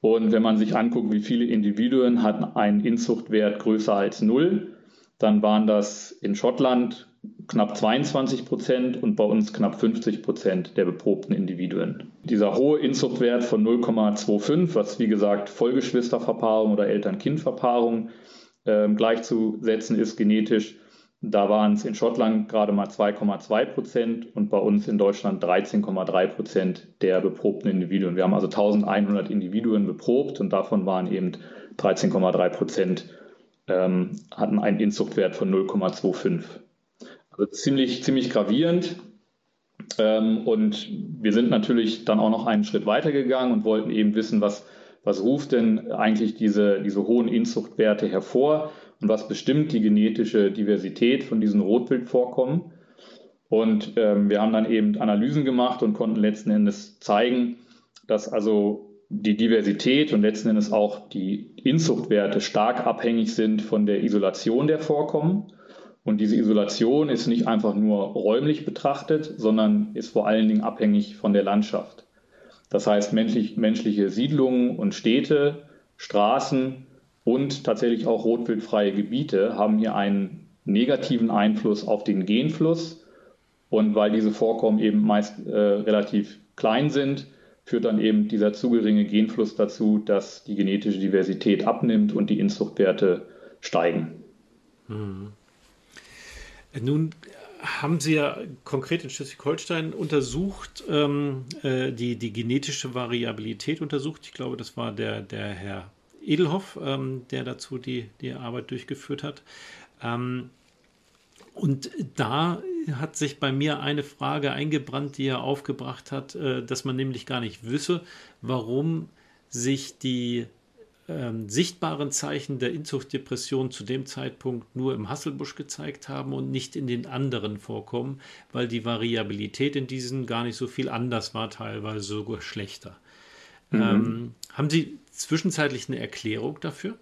Und wenn man sich anguckt, wie viele Individuen hatten einen Inzuchtwert größer als null, dann waren das in Schottland knapp 22 Prozent und bei uns knapp 50 Prozent der beprobten Individuen. Dieser hohe Inzuchtwert von 0,25, was wie gesagt Vollgeschwisterverpaarung oder Eltern-Kind-Verpaarung äh, gleichzusetzen ist genetisch, da waren es in Schottland gerade mal 2,2 Prozent und bei uns in Deutschland 13,3 Prozent der beprobten Individuen. Wir haben also 1100 Individuen beprobt und davon waren eben 13,3 Prozent ähm, hatten einen Inzuchtwert von 0,25. Also ziemlich, ziemlich gravierend. Ähm, und wir sind natürlich dann auch noch einen Schritt weiter gegangen und wollten eben wissen, was, was ruft denn eigentlich diese, diese hohen Inzuchtwerte hervor und was bestimmt die genetische Diversität von diesen Rotwildvorkommen. Und ähm, wir haben dann eben Analysen gemacht und konnten letzten Endes zeigen, dass also die Diversität und letzten Endes auch die Inzuchtwerte stark abhängig sind von der Isolation der Vorkommen. Und diese Isolation ist nicht einfach nur räumlich betrachtet, sondern ist vor allen Dingen abhängig von der Landschaft. Das heißt, menschlich, menschliche Siedlungen und Städte, Straßen und tatsächlich auch rotwildfreie Gebiete haben hier einen negativen Einfluss auf den Genfluss. Und weil diese Vorkommen eben meist äh, relativ klein sind, führt dann eben dieser zu geringe Genfluss dazu, dass die genetische Diversität abnimmt und die Inzuchtwerte steigen. Mhm. Nun haben Sie ja konkret in Schleswig-Holstein untersucht, ähm, äh, die, die genetische Variabilität untersucht. Ich glaube, das war der, der Herr Edelhoff, ähm, der dazu die, die Arbeit durchgeführt hat. Ähm, und da hat sich bei mir eine Frage eingebrannt, die er aufgebracht hat, äh, dass man nämlich gar nicht wisse, warum sich die ähm, sichtbaren Zeichen der Inzuchtdepression zu dem Zeitpunkt nur im Hasselbusch gezeigt haben und nicht in den anderen Vorkommen, weil die Variabilität in diesen gar nicht so viel anders war, teilweise sogar schlechter. Mhm. Ähm, haben Sie zwischenzeitlich eine Erklärung dafür?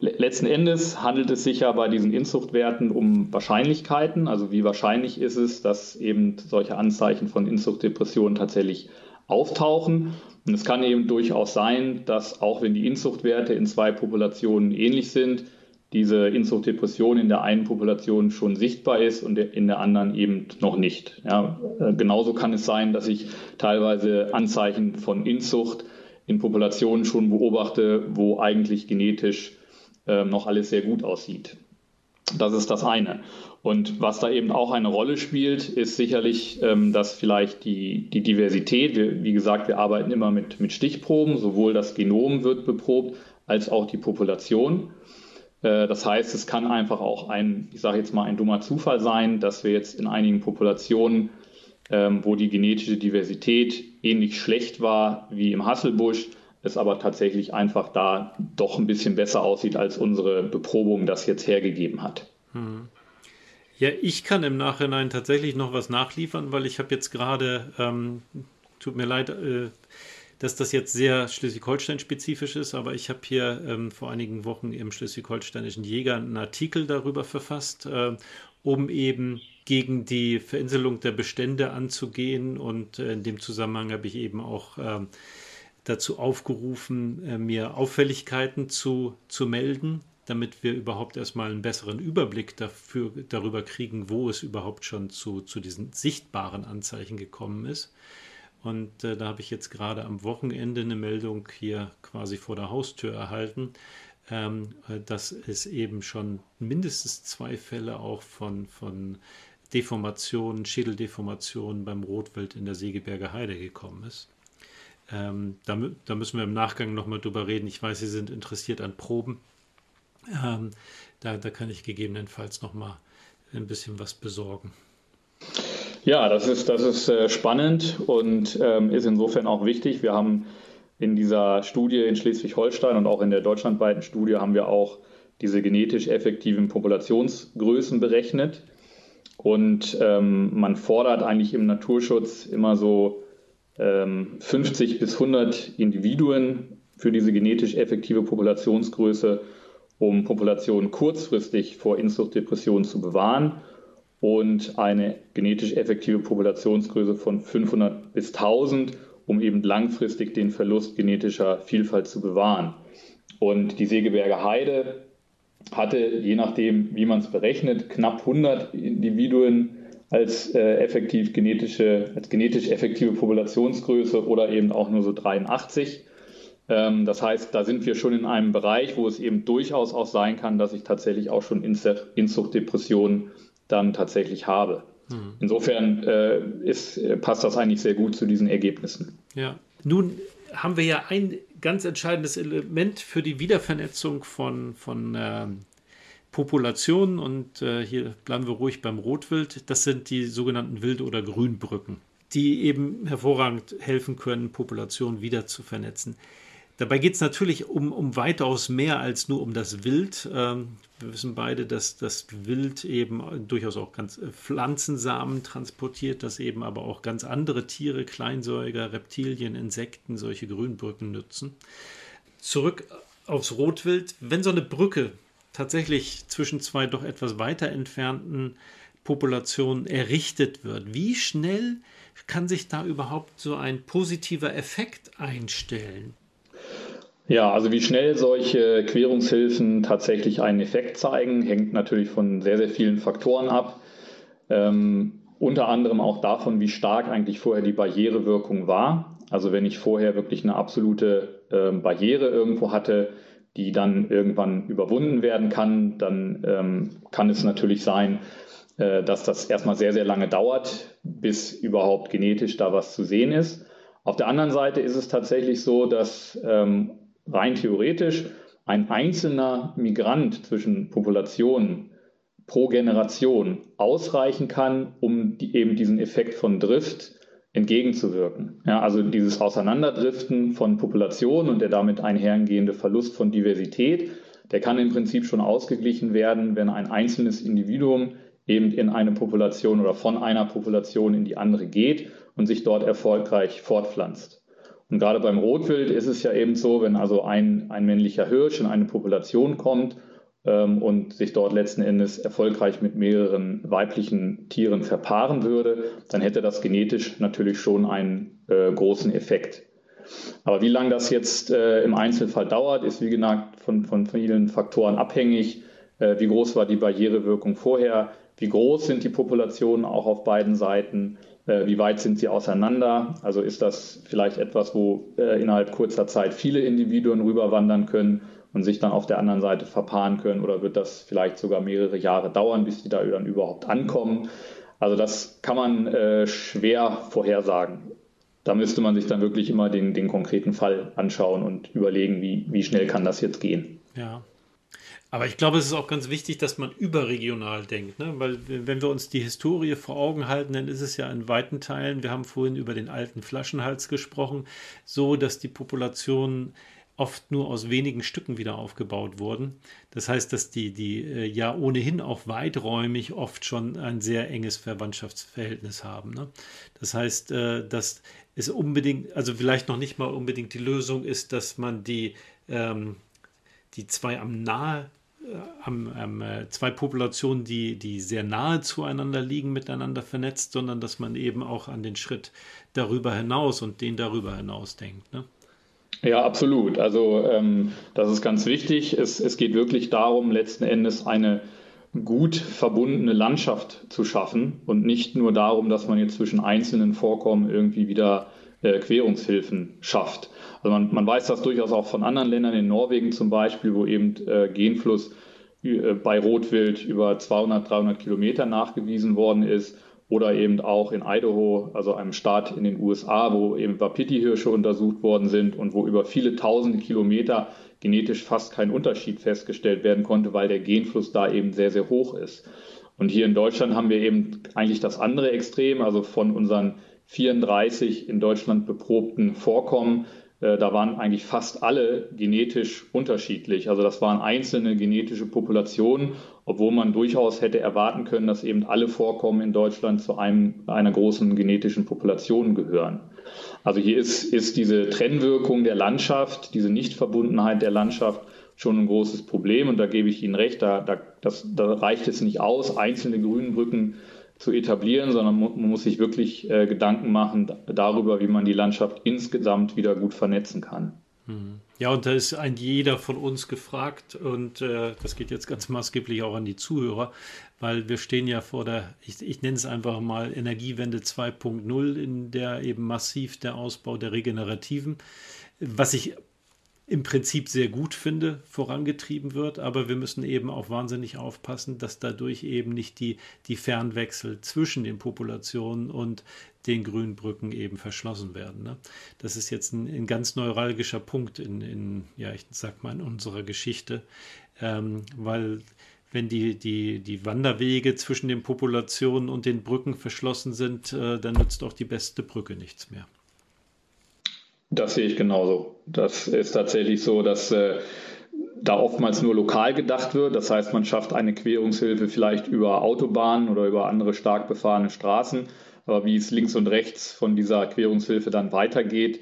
Letzten Endes handelt es sich ja bei diesen Inzuchtwerten um Wahrscheinlichkeiten. Also wie wahrscheinlich ist es, dass eben solche Anzeichen von Inzuchtdepressionen tatsächlich auftauchen. Und es kann eben durchaus sein, dass auch wenn die Inzuchtwerte in zwei Populationen ähnlich sind, diese Inzuchtdepression in der einen Population schon sichtbar ist und in der anderen eben noch nicht. Ja, äh, genauso kann es sein, dass ich teilweise Anzeichen von Inzucht in Populationen schon beobachte, wo eigentlich genetisch äh, noch alles sehr gut aussieht. Das ist das eine. Und was da eben auch eine Rolle spielt, ist sicherlich, ähm, dass vielleicht die, die Diversität, wir, wie gesagt, wir arbeiten immer mit, mit Stichproben, sowohl das Genom wird beprobt, als auch die Population. Äh, das heißt, es kann einfach auch ein, ich sage jetzt mal, ein dummer Zufall sein, dass wir jetzt in einigen Populationen, ähm, wo die genetische Diversität ähnlich schlecht war wie im Hasselbusch, es aber tatsächlich einfach da doch ein bisschen besser aussieht, als unsere Beprobung das jetzt hergegeben hat. Hm. Ja, ich kann im Nachhinein tatsächlich noch was nachliefern, weil ich habe jetzt gerade, ähm, tut mir leid, äh, dass das jetzt sehr Schleswig-Holstein-spezifisch ist, aber ich habe hier ähm, vor einigen Wochen im Schleswig-Holsteinischen Jäger einen Artikel darüber verfasst, äh, um eben gegen die Verinselung der Bestände anzugehen. Und äh, in dem Zusammenhang habe ich eben auch äh, dazu aufgerufen, äh, mir Auffälligkeiten zu, zu melden damit wir überhaupt erstmal einen besseren Überblick dafür, darüber kriegen, wo es überhaupt schon zu, zu diesen sichtbaren Anzeichen gekommen ist. Und äh, da habe ich jetzt gerade am Wochenende eine Meldung hier quasi vor der Haustür erhalten, ähm, äh, dass es eben schon mindestens zwei Fälle auch von, von Deformationen, Schädeldeformationen beim Rotwild in der Segeberger Heide gekommen ist. Ähm, da, da, müssen wir im Nachgang nochmal drüber reden. Ich weiß, Sie sind interessiert an Proben. Ähm, da, da kann ich gegebenenfalls noch mal ein bisschen was besorgen. Ja, das ist, das ist äh, spannend und ähm, ist insofern auch wichtig. Wir haben in dieser Studie in Schleswig-Holstein und auch in der deutschlandweiten Studie haben wir auch diese genetisch effektiven Populationsgrößen berechnet. Und ähm, man fordert eigentlich im Naturschutz immer so 50 bis 100 Individuen für diese genetisch effektive Populationsgröße, um Populationen kurzfristig vor Inzuchtdepressionen zu bewahren und eine genetisch effektive Populationsgröße von 500 bis 1000, um eben langfristig den Verlust genetischer Vielfalt zu bewahren. Und die Segeberger Heide hatte, je nachdem, wie man es berechnet, knapp 100 Individuen als äh, effektiv genetische, als genetisch effektive Populationsgröße oder eben auch nur so 83. Ähm, das heißt, da sind wir schon in einem Bereich, wo es eben durchaus auch sein kann, dass ich tatsächlich auch schon Inzuchtdepressionen dann tatsächlich habe. Mhm. Insofern äh, ist, passt das eigentlich sehr gut zu diesen Ergebnissen. Ja, nun haben wir ja ein ganz entscheidendes Element für die Wiedervernetzung von, von ähm, Populationen und äh, hier bleiben wir ruhig beim Rotwild. Das sind die sogenannten Wild- oder Grünbrücken, die eben hervorragend helfen können, Populationen wieder zu vernetzen. Dabei geht es natürlich um, um weitaus mehr als nur um das Wild. Ähm, wir wissen beide, dass das Wild eben durchaus auch ganz äh, Pflanzensamen transportiert, dass eben aber auch ganz andere Tiere, Kleinsäuger, Reptilien, Insekten solche Grünbrücken nutzen. Zurück aufs Rotwild. Wenn so eine Brücke tatsächlich zwischen zwei doch etwas weiter entfernten Populationen errichtet wird, wie schnell kann sich da überhaupt so ein positiver Effekt einstellen? Ja, also wie schnell solche Querungshilfen tatsächlich einen Effekt zeigen, hängt natürlich von sehr, sehr vielen Faktoren ab. Ähm, unter anderem auch davon, wie stark eigentlich vorher die Barrierewirkung war. Also wenn ich vorher wirklich eine absolute äh, Barriere irgendwo hatte, die dann irgendwann überwunden werden kann, dann ähm, kann es natürlich sein, äh, dass das erstmal sehr, sehr lange dauert, bis überhaupt genetisch da was zu sehen ist. Auf der anderen Seite ist es tatsächlich so, dass ähm, rein theoretisch ein einzelner Migrant zwischen Populationen pro Generation ausreichen kann, um die, eben diesen Effekt von Drift entgegenzuwirken. Ja, also dieses Auseinanderdriften von Populationen und der damit einhergehende Verlust von Diversität, der kann im Prinzip schon ausgeglichen werden, wenn ein einzelnes Individuum eben in eine Population oder von einer Population in die andere geht und sich dort erfolgreich fortpflanzt. Und gerade beim Rotwild ist es ja eben so, wenn also ein, ein männlicher Hirsch in eine Population kommt und sich dort letzten Endes erfolgreich mit mehreren weiblichen Tieren verpaaren würde, dann hätte das genetisch natürlich schon einen äh, großen Effekt. Aber wie lange das jetzt äh, im Einzelfall dauert, ist wie gesagt von, von vielen Faktoren abhängig. Äh, wie groß war die Barrierewirkung vorher? Wie groß sind die Populationen auch auf beiden Seiten? Äh, wie weit sind sie auseinander? Also ist das vielleicht etwas, wo äh, innerhalb kurzer Zeit viele Individuen rüberwandern können und sich dann auf der anderen Seite verpaaren können? Oder wird das vielleicht sogar mehrere Jahre dauern, bis die da dann überhaupt ankommen? Also das kann man äh, schwer vorhersagen. Da müsste man sich dann wirklich immer den, den konkreten Fall anschauen und überlegen, wie, wie schnell kann das jetzt gehen. Ja, aber ich glaube, es ist auch ganz wichtig, dass man überregional denkt, ne? weil wenn wir uns die Historie vor Augen halten, dann ist es ja in weiten Teilen, wir haben vorhin über den alten Flaschenhals gesprochen, so, dass die Populationen oft nur aus wenigen Stücken wieder aufgebaut wurden. Das heißt, dass die, die äh, ja ohnehin auch weiträumig oft schon ein sehr enges Verwandtschaftsverhältnis haben. Ne? Das heißt, äh, dass es unbedingt, also vielleicht noch nicht mal unbedingt die Lösung ist, dass man die, ähm, die zwei am nahe am, äh, zwei Populationen, die, die sehr nahe zueinander liegen, miteinander vernetzt, sondern dass man eben auch an den Schritt darüber hinaus und den darüber hinaus denkt. Ne? Ja, absolut. Also ähm, das ist ganz wichtig. Es, es geht wirklich darum, letzten Endes eine gut verbundene Landschaft zu schaffen und nicht nur darum, dass man jetzt zwischen einzelnen Vorkommen irgendwie wieder äh, Querungshilfen schafft. Also man, man, weiß das durchaus auch von anderen Ländern, in Norwegen zum Beispiel, wo eben äh, Genfluss äh, bei Rotwild über 200, 300 Kilometer nachgewiesen worden ist. Oder eben auch in Idaho, also einem Staat in den USA, wo eben Wapiti-Hirsche untersucht worden sind und wo über viele tausende Kilometer genetisch fast kein Unterschied festgestellt werden konnte, weil der Genfluss da eben sehr, sehr hoch ist. Und hier in Deutschland haben wir eben eigentlich das andere Extrem, also von unseren 34 in Deutschland beprobten Vorkommen äh, da waren eigentlich fast alle genetisch unterschiedlich. Also das waren einzelne genetische Populationen, obwohl man durchaus hätte erwarten können, dass eben alle Vorkommen in Deutschland zu einem, einer großen genetischen Population gehören. Also hier ist, ist diese Trennwirkung der Landschaft, diese Nichtverbundenheit der Landschaft schon ein großes Problem. Und da gebe ich Ihnen recht, da, da, das, da reicht es nicht aus, einzelne Grünbrücken zu etablieren, sondern man muss sich wirklich äh, Gedanken machen darüber, wie man die Landschaft insgesamt wieder gut vernetzen kann. Mhm. Ja, und da ist ein jeder von uns gefragt und äh, das geht jetzt ganz maßgeblich auch an die Zuhörer, weil wir stehen ja vor der, ich, ich nenne es einfach mal Energiewende 2.0, in der eben massiv der Ausbau der regenerativen, was ich im Prinzip sehr gut finde, vorangetrieben wird, aber wir müssen eben auch wahnsinnig aufpassen, dass dadurch eben nicht die, die Fernwechsel zwischen den Populationen und den Grünbrücken eben verschlossen werden. Ne? Das ist jetzt ein, ein, ganz neuralgischer Punkt in, in, ja, ich sag mal, in unserer Geschichte, ähm, weil wenn die, die, die Wanderwege zwischen den Populationen und den Brücken verschlossen sind, äh, dann nützt auch die beste Brücke nichts mehr. Das sehe ich genauso. Das ist tatsächlich so, dass äh, da oftmals nur lokal gedacht wird. Das heißt, man schafft eine Querungshilfe vielleicht über Autobahnen oder über andere stark befahrene Straßen. Aber wie es links und rechts von dieser Querungshilfe dann weitergeht,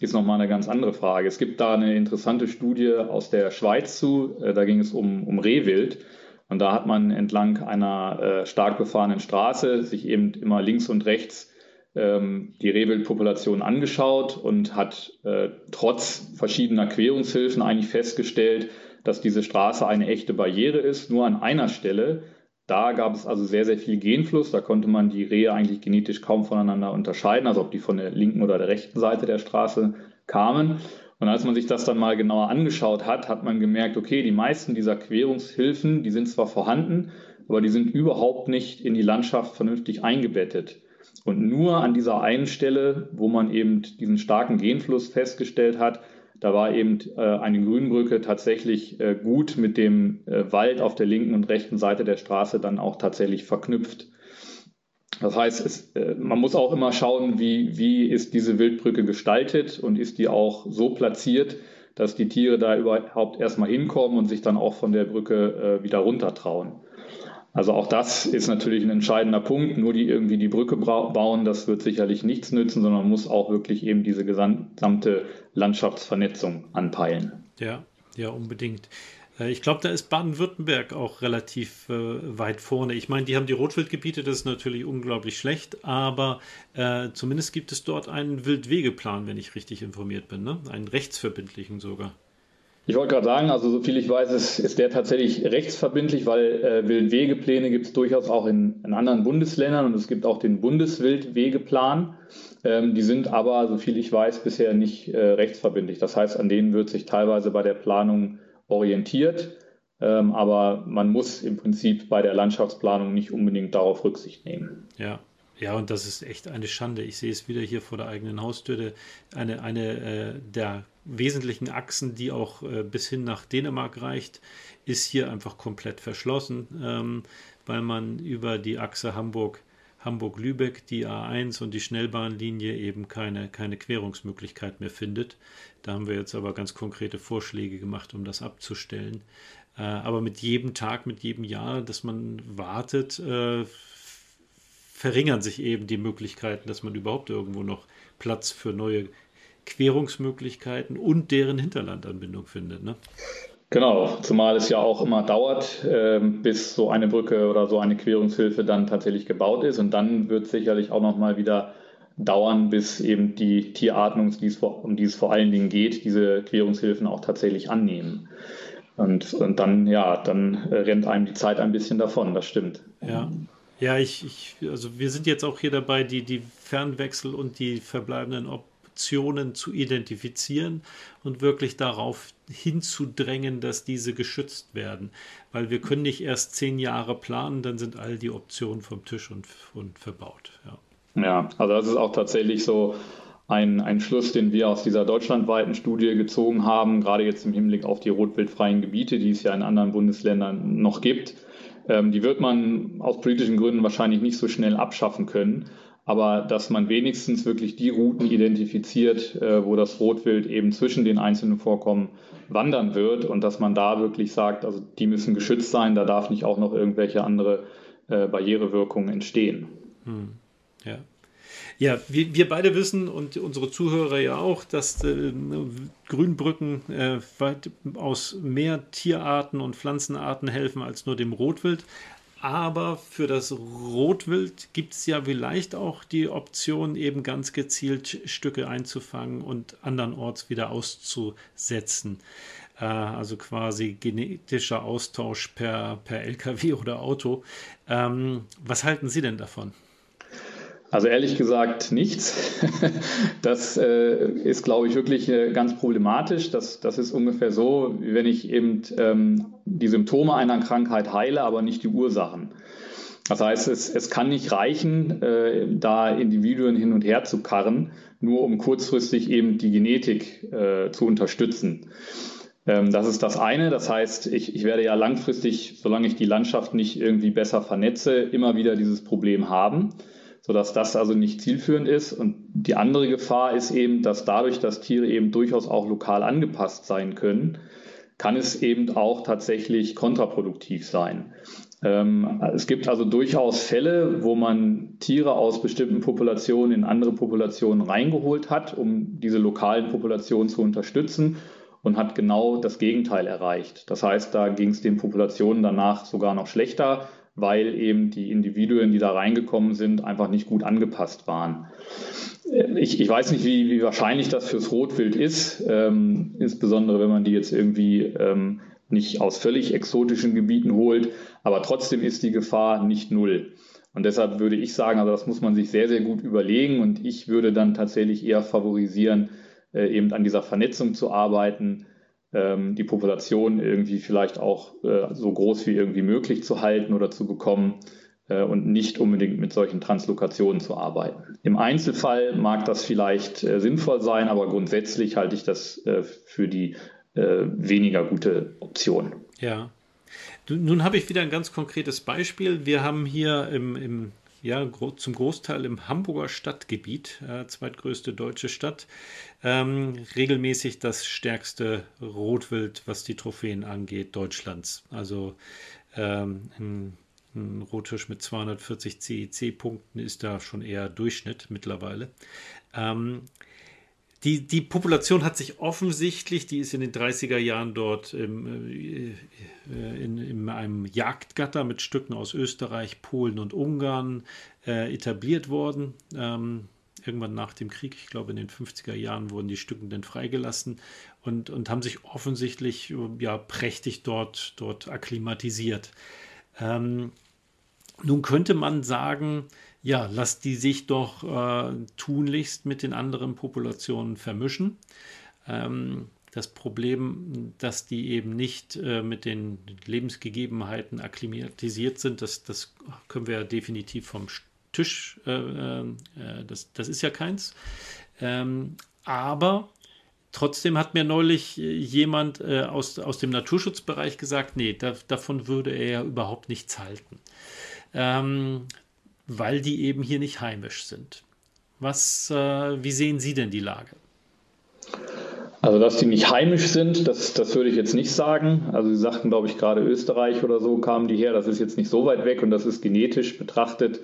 ist nochmal eine ganz andere Frage. Es gibt da eine interessante Studie aus der Schweiz zu. Äh, da ging es um, um Rehwild. Und da hat man entlang einer äh, stark befahrenen Straße sich eben immer links und rechts ähm, die Rehwildpopulation angeschaut und hat äh, trotz verschiedener Querungshilfen eigentlich festgestellt, dass diese Straße eine echte Barriere ist. Nur an einer Stelle, da gab es also sehr, sehr viel Genfluss. Da konnte man die Rehe eigentlich genetisch kaum voneinander unterscheiden, also ob die von der linken oder der rechten Seite der Straße kamen. Und als man sich das dann mal genauer angeschaut hat, hat man gemerkt, okay, die meisten dieser Querungshilfen, die sind zwar vorhanden, aber die sind überhaupt nicht in die Landschaft vernünftig eingebettet. Und nur an dieser einen Stelle, wo man eben diesen starken Genfluss festgestellt hat, da war eben äh, eine Grünbrücke tatsächlich äh, gut mit dem äh, Wald auf der linken und rechten Seite der Straße dann auch tatsächlich verknüpft. Das heißt, es, man muss auch immer schauen, wie, wie ist diese Wildbrücke gestaltet und ist die auch so platziert, dass die Tiere da überhaupt erstmal hinkommen und sich dann auch von der Brücke äh, wieder runtertrauen. Also auch das ist natürlich ein entscheidender Punkt. Nur die irgendwie die Brücke bauen, das wird sicherlich nichts nützen, sondern man muss auch wirklich eben diese gesamte Landschaftsvernetzung anpeilen. Ja, ja, unbedingt. Äh, ich glaube, da ist Baden-Württemberg auch relativ äh, weit vorne. Ich meine, die haben die Rotwildgebiete, das ist natürlich unglaublich schlecht, aber äh, zumindest gibt es dort einen Wildwegeplan, wenn ich richtig informiert bin, ne? einen rechtsverbindlichen sogar. Ich wollte gerade sagen, also soviel ich weiß, ist, ist der tatsächlich rechtsverbindlich, weil äh, Wildwegepläne gibt es durchaus auch in, in, anderen Bundesländern und es gibt auch den Bundeswildwegeplan. Ähm, die sind aber, soviel ich weiß, bisher nicht äh, rechtsverbindlich. Das heißt, an denen wird sich teilweise bei der Planung orientiert. Ähm, aber man muss im Prinzip bei der Landschaftsplanung nicht unbedingt darauf Rücksicht nehmen. Ja, ja, und das ist echt eine Schande. Ich sehe es wieder hier vor der eigenen Haustür. Eine, eine äh, der wesentlichen Achsen, die auch äh, bis hin nach Dänemark reicht, ist hier einfach komplett verschlossen, ähm, weil man über die Achse Hamburg, Hamburg-Lübeck, die A1 und die Schnellbahnlinie eben keine, keine Querungsmöglichkeit mehr findet. Da haben wir jetzt aber ganz konkrete Vorschläge gemacht, um das abzustellen. Äh, aber mit jedem Tag, mit jedem Jahr, dass man wartet, äh, verringern sich eben die Möglichkeiten, dass man überhaupt irgendwo noch Platz für neue Querungsmöglichkeiten und deren Hinterlandanbindung findet. Ne? Genau, zumal es ja auch immer dauert, äh, bis so eine Brücke oder so eine Querungshilfe dann tatsächlich gebaut ist. Und dann wird sicherlich auch noch mal wieder dauern, bis eben die Tierarten, um die es vor allen Dingen geht, diese Querungshilfen auch tatsächlich annehmen. Und, und dann, ja, dann rennt einem die Zeit ein bisschen davon, das stimmt. Ja. Ja, ich, ich, also wir sind jetzt auch hier dabei, die, die Fernwechsel und die verbleibenden Optionen zu identifizieren und wirklich darauf hinzudrängen, dass diese geschützt werden. Weil wir können nicht erst zehn Jahre planen, dann sind all die Optionen vom Tisch und, und verbaut. Ja. ja, also das ist auch tatsächlich so ein, ein Schluss, den wir aus dieser deutschlandweiten Studie gezogen haben, gerade jetzt im Hinblick auf die rotwildfreien Gebiete, die es ja in anderen Bundesländern noch gibt Ähm, die wird man aus politischen Gründen wahrscheinlich nicht so schnell abschaffen können. Aber dass man wenigstens wirklich die Routen identifiziert, äh, wo das Rotwild eben zwischen den einzelnen Vorkommen wandern wird und dass man da wirklich sagt, also die müssen geschützt sein, da darf nicht auch noch irgendwelche andere äh, Barrierewirkungen entstehen. Hm. Ja. Ja, wir, wir beide wissen und unsere Zuhörer ja auch, dass äh, Grünbrücken äh, aus mehr Tierarten und Pflanzenarten helfen als nur dem Rotwild. Aber für das Rotwild gibt es ja vielleicht auch die Option, eben ganz gezielt Stücke einzufangen und andernorts wieder auszusetzen. Äh, also quasi genetischer Austausch per, per LKW oder Auto. Ähm, was halten Sie denn davon? Also ehrlich gesagt nichts. Das äh, ist, glaube ich, wirklich äh, ganz problematisch. Das, das ist ungefähr so, wie wenn ich eben ähm, die Symptome einer Krankheit heile, aber nicht die Ursachen. Das heißt, es, es kann nicht reichen, äh, da Individuen hin und her zu karren, nur um kurzfristig eben die Genetik äh, zu unterstützen. Ähm, das ist das eine. Das heißt, ich, ich werde ja langfristig, solange ich die Landschaft nicht irgendwie besser vernetze, immer wieder dieses Problem haben sodass das also nicht zielführend ist. Und die andere Gefahr ist eben, dass dadurch, dass Tiere eben durchaus auch lokal angepasst sein können, kann es eben auch tatsächlich kontraproduktiv sein. Ähm, es gibt also durchaus Fälle, wo man Tiere aus bestimmten Populationen in andere Populationen reingeholt hat, um diese lokalen Populationen zu unterstützen und hat genau das Gegenteil erreicht. Das heißt, da ging es den Populationen danach sogar noch schlechter, weil eben die Individuen, die da reingekommen sind, einfach nicht gut angepasst waren. Ich, ich weiß nicht, wie, wie, wahrscheinlich das fürs Rotwild ist, ähm, insbesondere wenn man die jetzt irgendwie ähm, nicht aus völlig exotischen Gebieten holt, aber trotzdem ist die Gefahr nicht null. Und deshalb würde ich sagen, also das muss man sich sehr, sehr gut überlegen und ich würde dann tatsächlich eher favorisieren, äh, eben an dieser Vernetzung zu arbeiten, ähm, die Population irgendwie vielleicht auch äh, so groß wie irgendwie möglich zu halten oder zu bekommen äh, und nicht unbedingt mit solchen Translokationen zu arbeiten. Im Einzelfall mag das vielleicht äh, sinnvoll sein, aber grundsätzlich halte ich das äh, für die äh, weniger gute Option. Ja. Nun habe ich wieder ein ganz konkretes Beispiel. Wir haben hier im, im ja, zum Großteil im Hamburger Stadtgebiet, äh, zweitgrößte deutsche Stadt, ähm, regelmäßig das stärkste Rotwild, was die Trophäen angeht, Deutschlands. Also ähm, ein, ein Rottisch mit 240 CEC-Punkten ist da schon eher Durchschnitt mittlerweile. Ähm, die, die Population hat sich offensichtlich, die ist in den 30er Jahren dort im, äh, in, in einem Jagdgatter mit Stücken aus Österreich, Polen und Ungarn äh, etabliert worden. Ähm, irgendwann nach dem Krieg, ich glaube in den 50er Jahren, wurden die Stücken dann freigelassen und, und haben sich offensichtlich ja, prächtig dort, dort akklimatisiert. Ähm, nun könnte man sagen, ja, lass die sich doch äh, tunlichst mit den anderen Populationen vermischen. Ähm, das Problem, dass die eben nicht äh, mit den Lebensgegebenheiten akklimatisiert sind, das, das können wir definitiv vom Tisch, äh, äh, das, das ist ja keins. Ähm, aber Trotzdem hat mir neulich jemand äh, aus, aus dem Naturschutzbereich gesagt, nee, da, davon würde er ja überhaupt nichts halten. Ähm, weil die eben hier nicht heimisch sind. Was, äh, wie sehen Sie denn die Lage? Also, dass die nicht heimisch sind, das, das würde ich jetzt nicht sagen. Also, Sie sagten, glaube ich, gerade Österreich oder so kamen die her. Das ist jetzt nicht so weit weg und das ist genetisch betrachtet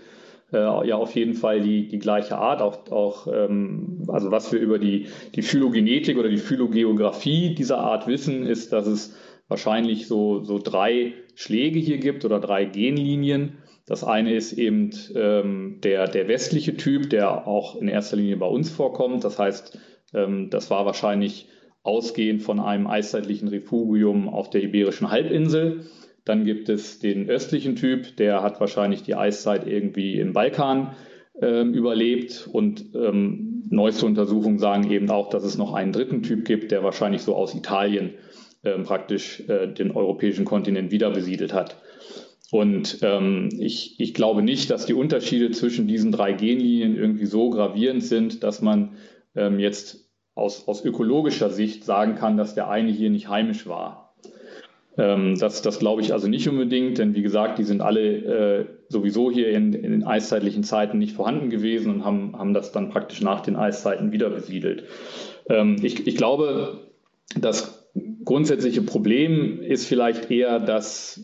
äh, ja auf jeden Fall die, die gleiche Art. Auch, auch ähm, also, was wir über die, die Phylogenetik oder die Phylogeografie dieser Art wissen, ist, dass es wahrscheinlich so, so drei Schläge hier gibt oder drei Genlinien. Das eine ist eben ähm, der, der westliche Typ, der auch in erster Linie bei uns vorkommt. Das heißt, ähm, das war wahrscheinlich ausgehend von einem eiszeitlichen Refugium auf der Iberischen Halbinsel. Dann gibt es den östlichen Typ, der hat wahrscheinlich die Eiszeit irgendwie im Balkan äh, überlebt. Und ähm, neueste Untersuchungen sagen eben auch, dass es noch einen dritten Typ gibt, der wahrscheinlich so aus Italien äh, praktisch äh, den europäischen Kontinent wieder besiedelt hat. Und ähm, ich, ich glaube nicht, dass die Unterschiede zwischen diesen drei Genlinien irgendwie so gravierend sind, dass man ähm, jetzt aus, aus ökologischer Sicht sagen kann, dass der eine hier nicht heimisch war. Ähm, das, das glaube ich also nicht unbedingt, denn wie gesagt, die sind alle äh, sowieso hier in, in, den eiszeitlichen Zeiten nicht vorhanden gewesen und haben, haben das dann praktisch nach den Eiszeiten wieder besiedelt. Ähm, ich, ich glaube, das grundsätzliche Problem ist vielleicht eher, dass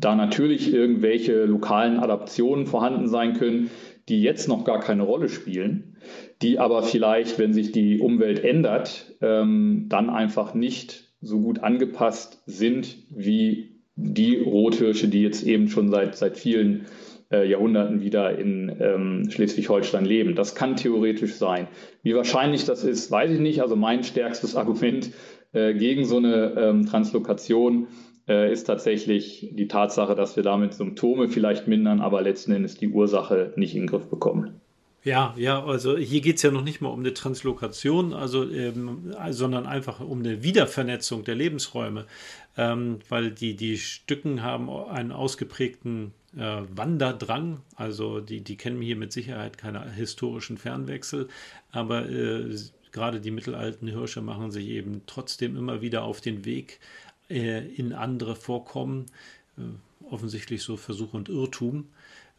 da natürlich irgendwelche lokalen Adaptionen vorhanden sein können, die jetzt noch gar keine Rolle spielen, die aber vielleicht, wenn sich die Umwelt ändert, ähm, dann einfach nicht so gut angepasst sind wie die Rothirsche, die jetzt eben schon seit, seit vielen äh, Jahrhunderten wieder in ähm, Schleswig-Holstein leben. Das kann theoretisch sein. Wie wahrscheinlich das ist, weiß ich nicht. Also mein stärkstes Argument äh, gegen so eine ähm, Translokation äh, ist tatsächlich die Tatsache, dass wir damit Symptome vielleicht mindern, aber letzten Endes die Ursache nicht in den Griff bekommen. Ja, ja, also hier geht es ja noch nicht mal um eine Translokation, also, ähm, sondern einfach um eine Wiedervernetzung der Lebensräume, ähm, weil die, die Stücken haben einen ausgeprägten äh, Wanderdrang, also die, die kennen hier mit Sicherheit keine historischen Fernwechsel, aber äh, gerade die mittelalten Hirsche machen sich eben trotzdem immer wieder auf den Weg in andere Vorkommen, äh, offensichtlich so Versuch und Irrtum.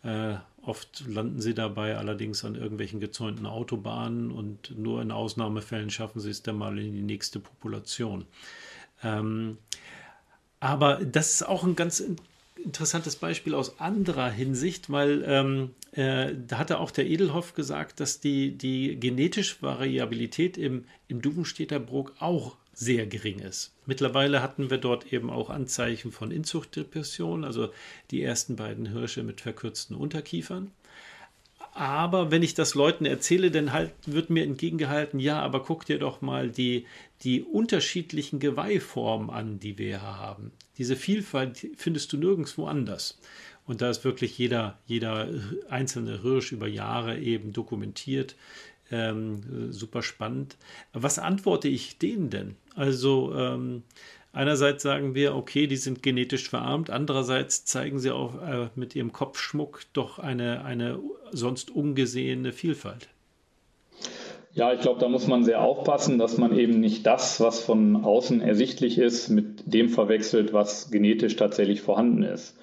Äh, oft landen sie dabei allerdings an irgendwelchen gezäunten Autobahnen und nur in Ausnahmefällen schaffen sie es dann mal in die nächste Population. Ähm, aber das ist auch ein ganz interessantes Beispiel aus anderer Hinsicht, weil ähm, äh, da hatte auch der Edelhoff gesagt, dass die, die genetische Variabilität im, im Duvenstädter Bruck auch sehr gering ist. Mittlerweile hatten wir dort eben auch Anzeichen von Inzuchtdepression, also die ersten beiden Hirsche mit verkürzten Unterkiefern. Aber wenn ich das Leuten erzähle, dann halt wird mir entgegengehalten, ja, aber guck dir doch mal die, die unterschiedlichen Geweihformen an, die wir hier haben. Diese Vielfalt findest du nirgendwo anders. Und da ist wirklich jeder, jeder einzelne Hirsch über Jahre eben dokumentiert, ähm, super spannend. Was antworte ich denen denn? Also ähm, einerseits sagen wir, okay, die sind genetisch verarmt, andererseits zeigen sie auch äh, mit ihrem Kopfschmuck doch eine, eine sonst ungesehene Vielfalt. Ja, ich glaube, da muss man sehr aufpassen, dass man eben nicht das, was von außen ersichtlich ist, mit dem verwechselt, was genetisch tatsächlich vorhanden ist.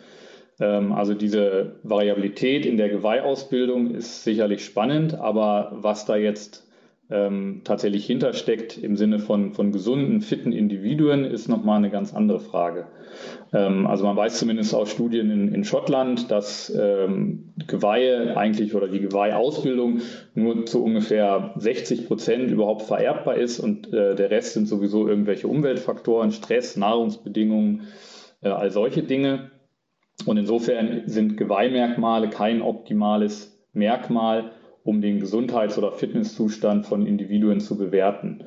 Ähm, also diese Variabilität in der Geweihausbildung ist sicherlich spannend, aber was da jetzt ähm, tatsächlich hintersteckt im Sinne von, von gesunden, fitten Individuen, ist nochmal eine ganz andere Frage. Ähm, also man weiß zumindest aus Studien in, in Schottland, dass Geweihe eigentlich oder die Geweihausbildung nur zu ungefähr 60 Prozent überhaupt vererbbar ist und äh, der Rest sind sowieso irgendwelche Umweltfaktoren, Stress, Nahrungsbedingungen, äh, all solche Dinge. Und insofern sind Geweihmerkmale kein optimales Merkmal, um den Gesundheits- oder Fitnesszustand von Individuen zu bewerten.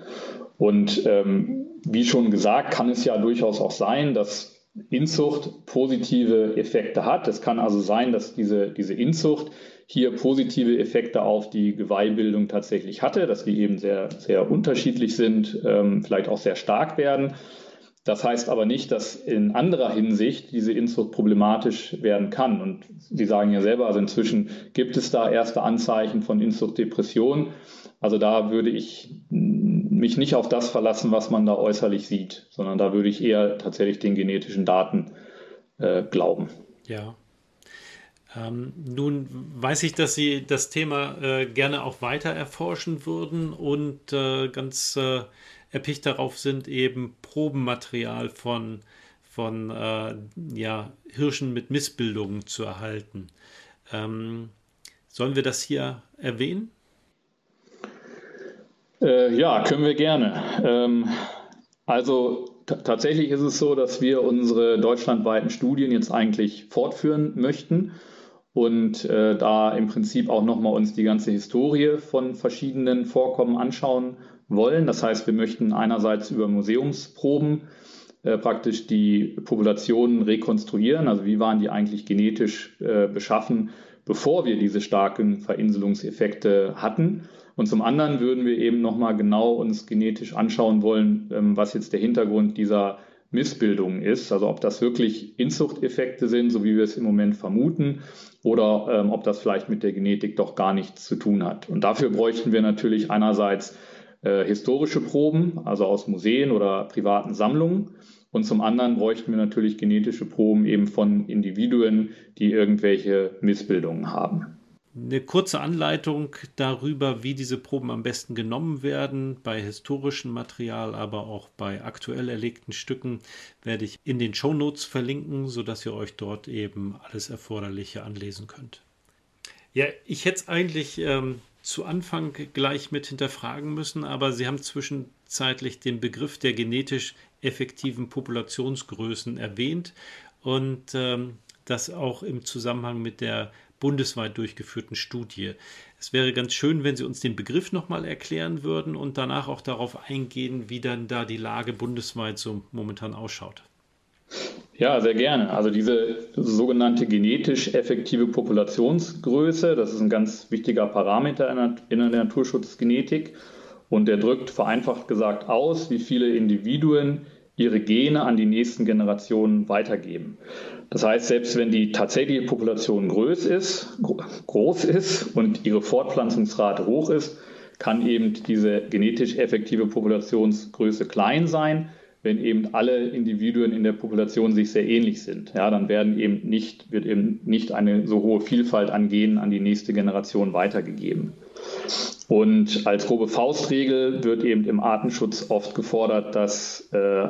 Und ähm, wie schon gesagt, kann es ja durchaus auch sein, dass Inzucht positive Effekte hat. Es kann also sein, dass diese, diese Inzucht hier positive Effekte auf die Geweihbildung tatsächlich hatte, dass die eben sehr, sehr unterschiedlich sind, ähm, vielleicht auch sehr stark werden. Das heißt aber nicht, dass in anderer Hinsicht diese Inzucht problematisch werden kann. Und Sie sagen ja selber, also inzwischen gibt es da erste Anzeichen von Inzuchtdepression. Also da würde ich mich nicht auf das verlassen, was man da äußerlich sieht, sondern da würde ich eher tatsächlich den genetischen Daten äh, glauben. Ja. Ähm, nun weiß ich, dass Sie das Thema äh, gerne auch weiter erforschen würden und äh, ganz äh, erpicht darauf sind, eben Probenmaterial von, von äh, ja, Hirschen mit Missbildungen zu erhalten. Ähm, sollen wir das hier erwähnen? Äh, ja, können wir gerne. Ähm, also tatsächlich ist es so, dass wir unsere deutschlandweiten Studien jetzt eigentlich fortführen möchten und äh, da im Prinzip auch nochmal uns die ganze Historie von verschiedenen Vorkommen anschauen wollen. Das heißt, wir möchten einerseits über Museumsproben äh, praktisch die Populationen rekonstruieren, also wie waren die eigentlich genetisch äh, beschaffen, bevor wir diese starken Verinselungseffekte hatten. Und zum anderen würden wir eben nochmal genau uns genetisch anschauen wollen, ähm, was jetzt der Hintergrund dieser Missbildungen ist. Also ob das wirklich Inzuchteffekte sind, so wie wir es im Moment vermuten, oder ähm, ob das vielleicht mit der Genetik doch gar nichts zu tun hat. Und dafür bräuchten wir natürlich einerseits äh, historische Proben, also aus Museen oder privaten Sammlungen. Und zum anderen bräuchten wir natürlich genetische Proben eben von Individuen, die irgendwelche Missbildungen haben. Eine kurze Anleitung darüber, wie diese Proben am besten genommen werden, bei historischem Material, aber auch bei aktuell erlegten Stücken, werde ich in den Show Notes verlinken, sodass ihr euch dort eben alles Erforderliche anlesen könnt. Ja, ich hätte es eigentlich ähm, zu Anfang gleich mit hinterfragen müssen, aber Sie haben zwischenzeitlich den Begriff der genetisch effektiven Populationsgrößen erwähnt und ähm, das auch im Zusammenhang mit der bundesweit durchgeführten Studie. Es wäre ganz schön, wenn Sie uns den Begriff nochmal erklären würden und danach auch darauf eingehen, wie dann da die Lage bundesweit so momentan ausschaut. Ja, sehr gerne. Also diese sogenannte genetisch effektive Populationsgröße, das ist ein ganz wichtiger Parameter in der Naturschutzgenetik und der drückt vereinfacht gesagt aus, wie viele Individuen ihre Gene an die nächsten Generationen weitergeben. Das heißt, selbst wenn die tatsächliche Population groß ist, groß ist und ihre Fortpflanzungsrate hoch ist, kann eben diese genetisch effektive Populationsgröße klein sein wenn eben alle Individuen in der Population sich sehr ähnlich sind. Ja, dann werden eben nicht, wird eben nicht eine so hohe Vielfalt an Genen an die nächste Generation weitergegeben. Und als grobe Faustregel wird eben im Artenschutz oft gefordert, dass äh,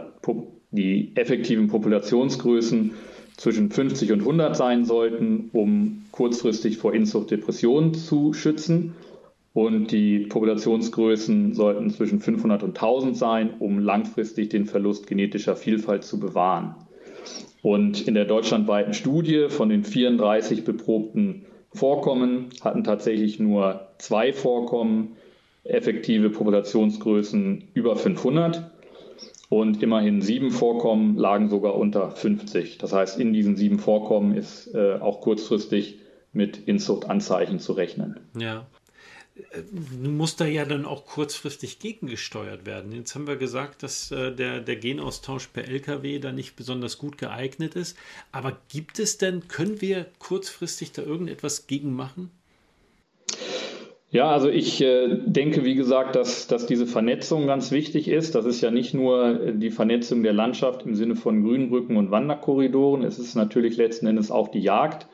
die effektiven Populationsgrößen zwischen 50 und 100 sein sollten, um kurzfristig vor Inzuchtdepressionen zu schützen und die Populationsgrößen sollten zwischen 500 und 1000 sein, um langfristig den Verlust genetischer Vielfalt zu bewahren. Und in der deutschlandweiten Studie von den 34 beprobten Vorkommen hatten tatsächlich nur zwei Vorkommen effektive Populationsgrößen über 500 und immerhin sieben Vorkommen lagen sogar unter 50. Das heißt, in diesen sieben Vorkommen ist äh, auch kurzfristig mit Inzuchtanzeichen zu rechnen. Ja, muss da ja dann auch kurzfristig gegengesteuert werden. Jetzt haben wir gesagt, dass äh, der, der Genaustausch per LKW da nicht besonders gut geeignet ist. Aber gibt es denn, können wir kurzfristig da irgendetwas gegen machen? Ja, also ich äh, denke, wie gesagt, dass, dass diese Vernetzung ganz wichtig ist. Das ist ja nicht nur die Vernetzung der Landschaft im Sinne von Grünbrücken und Wanderkorridoren. Es ist natürlich letzten Endes auch die Jagd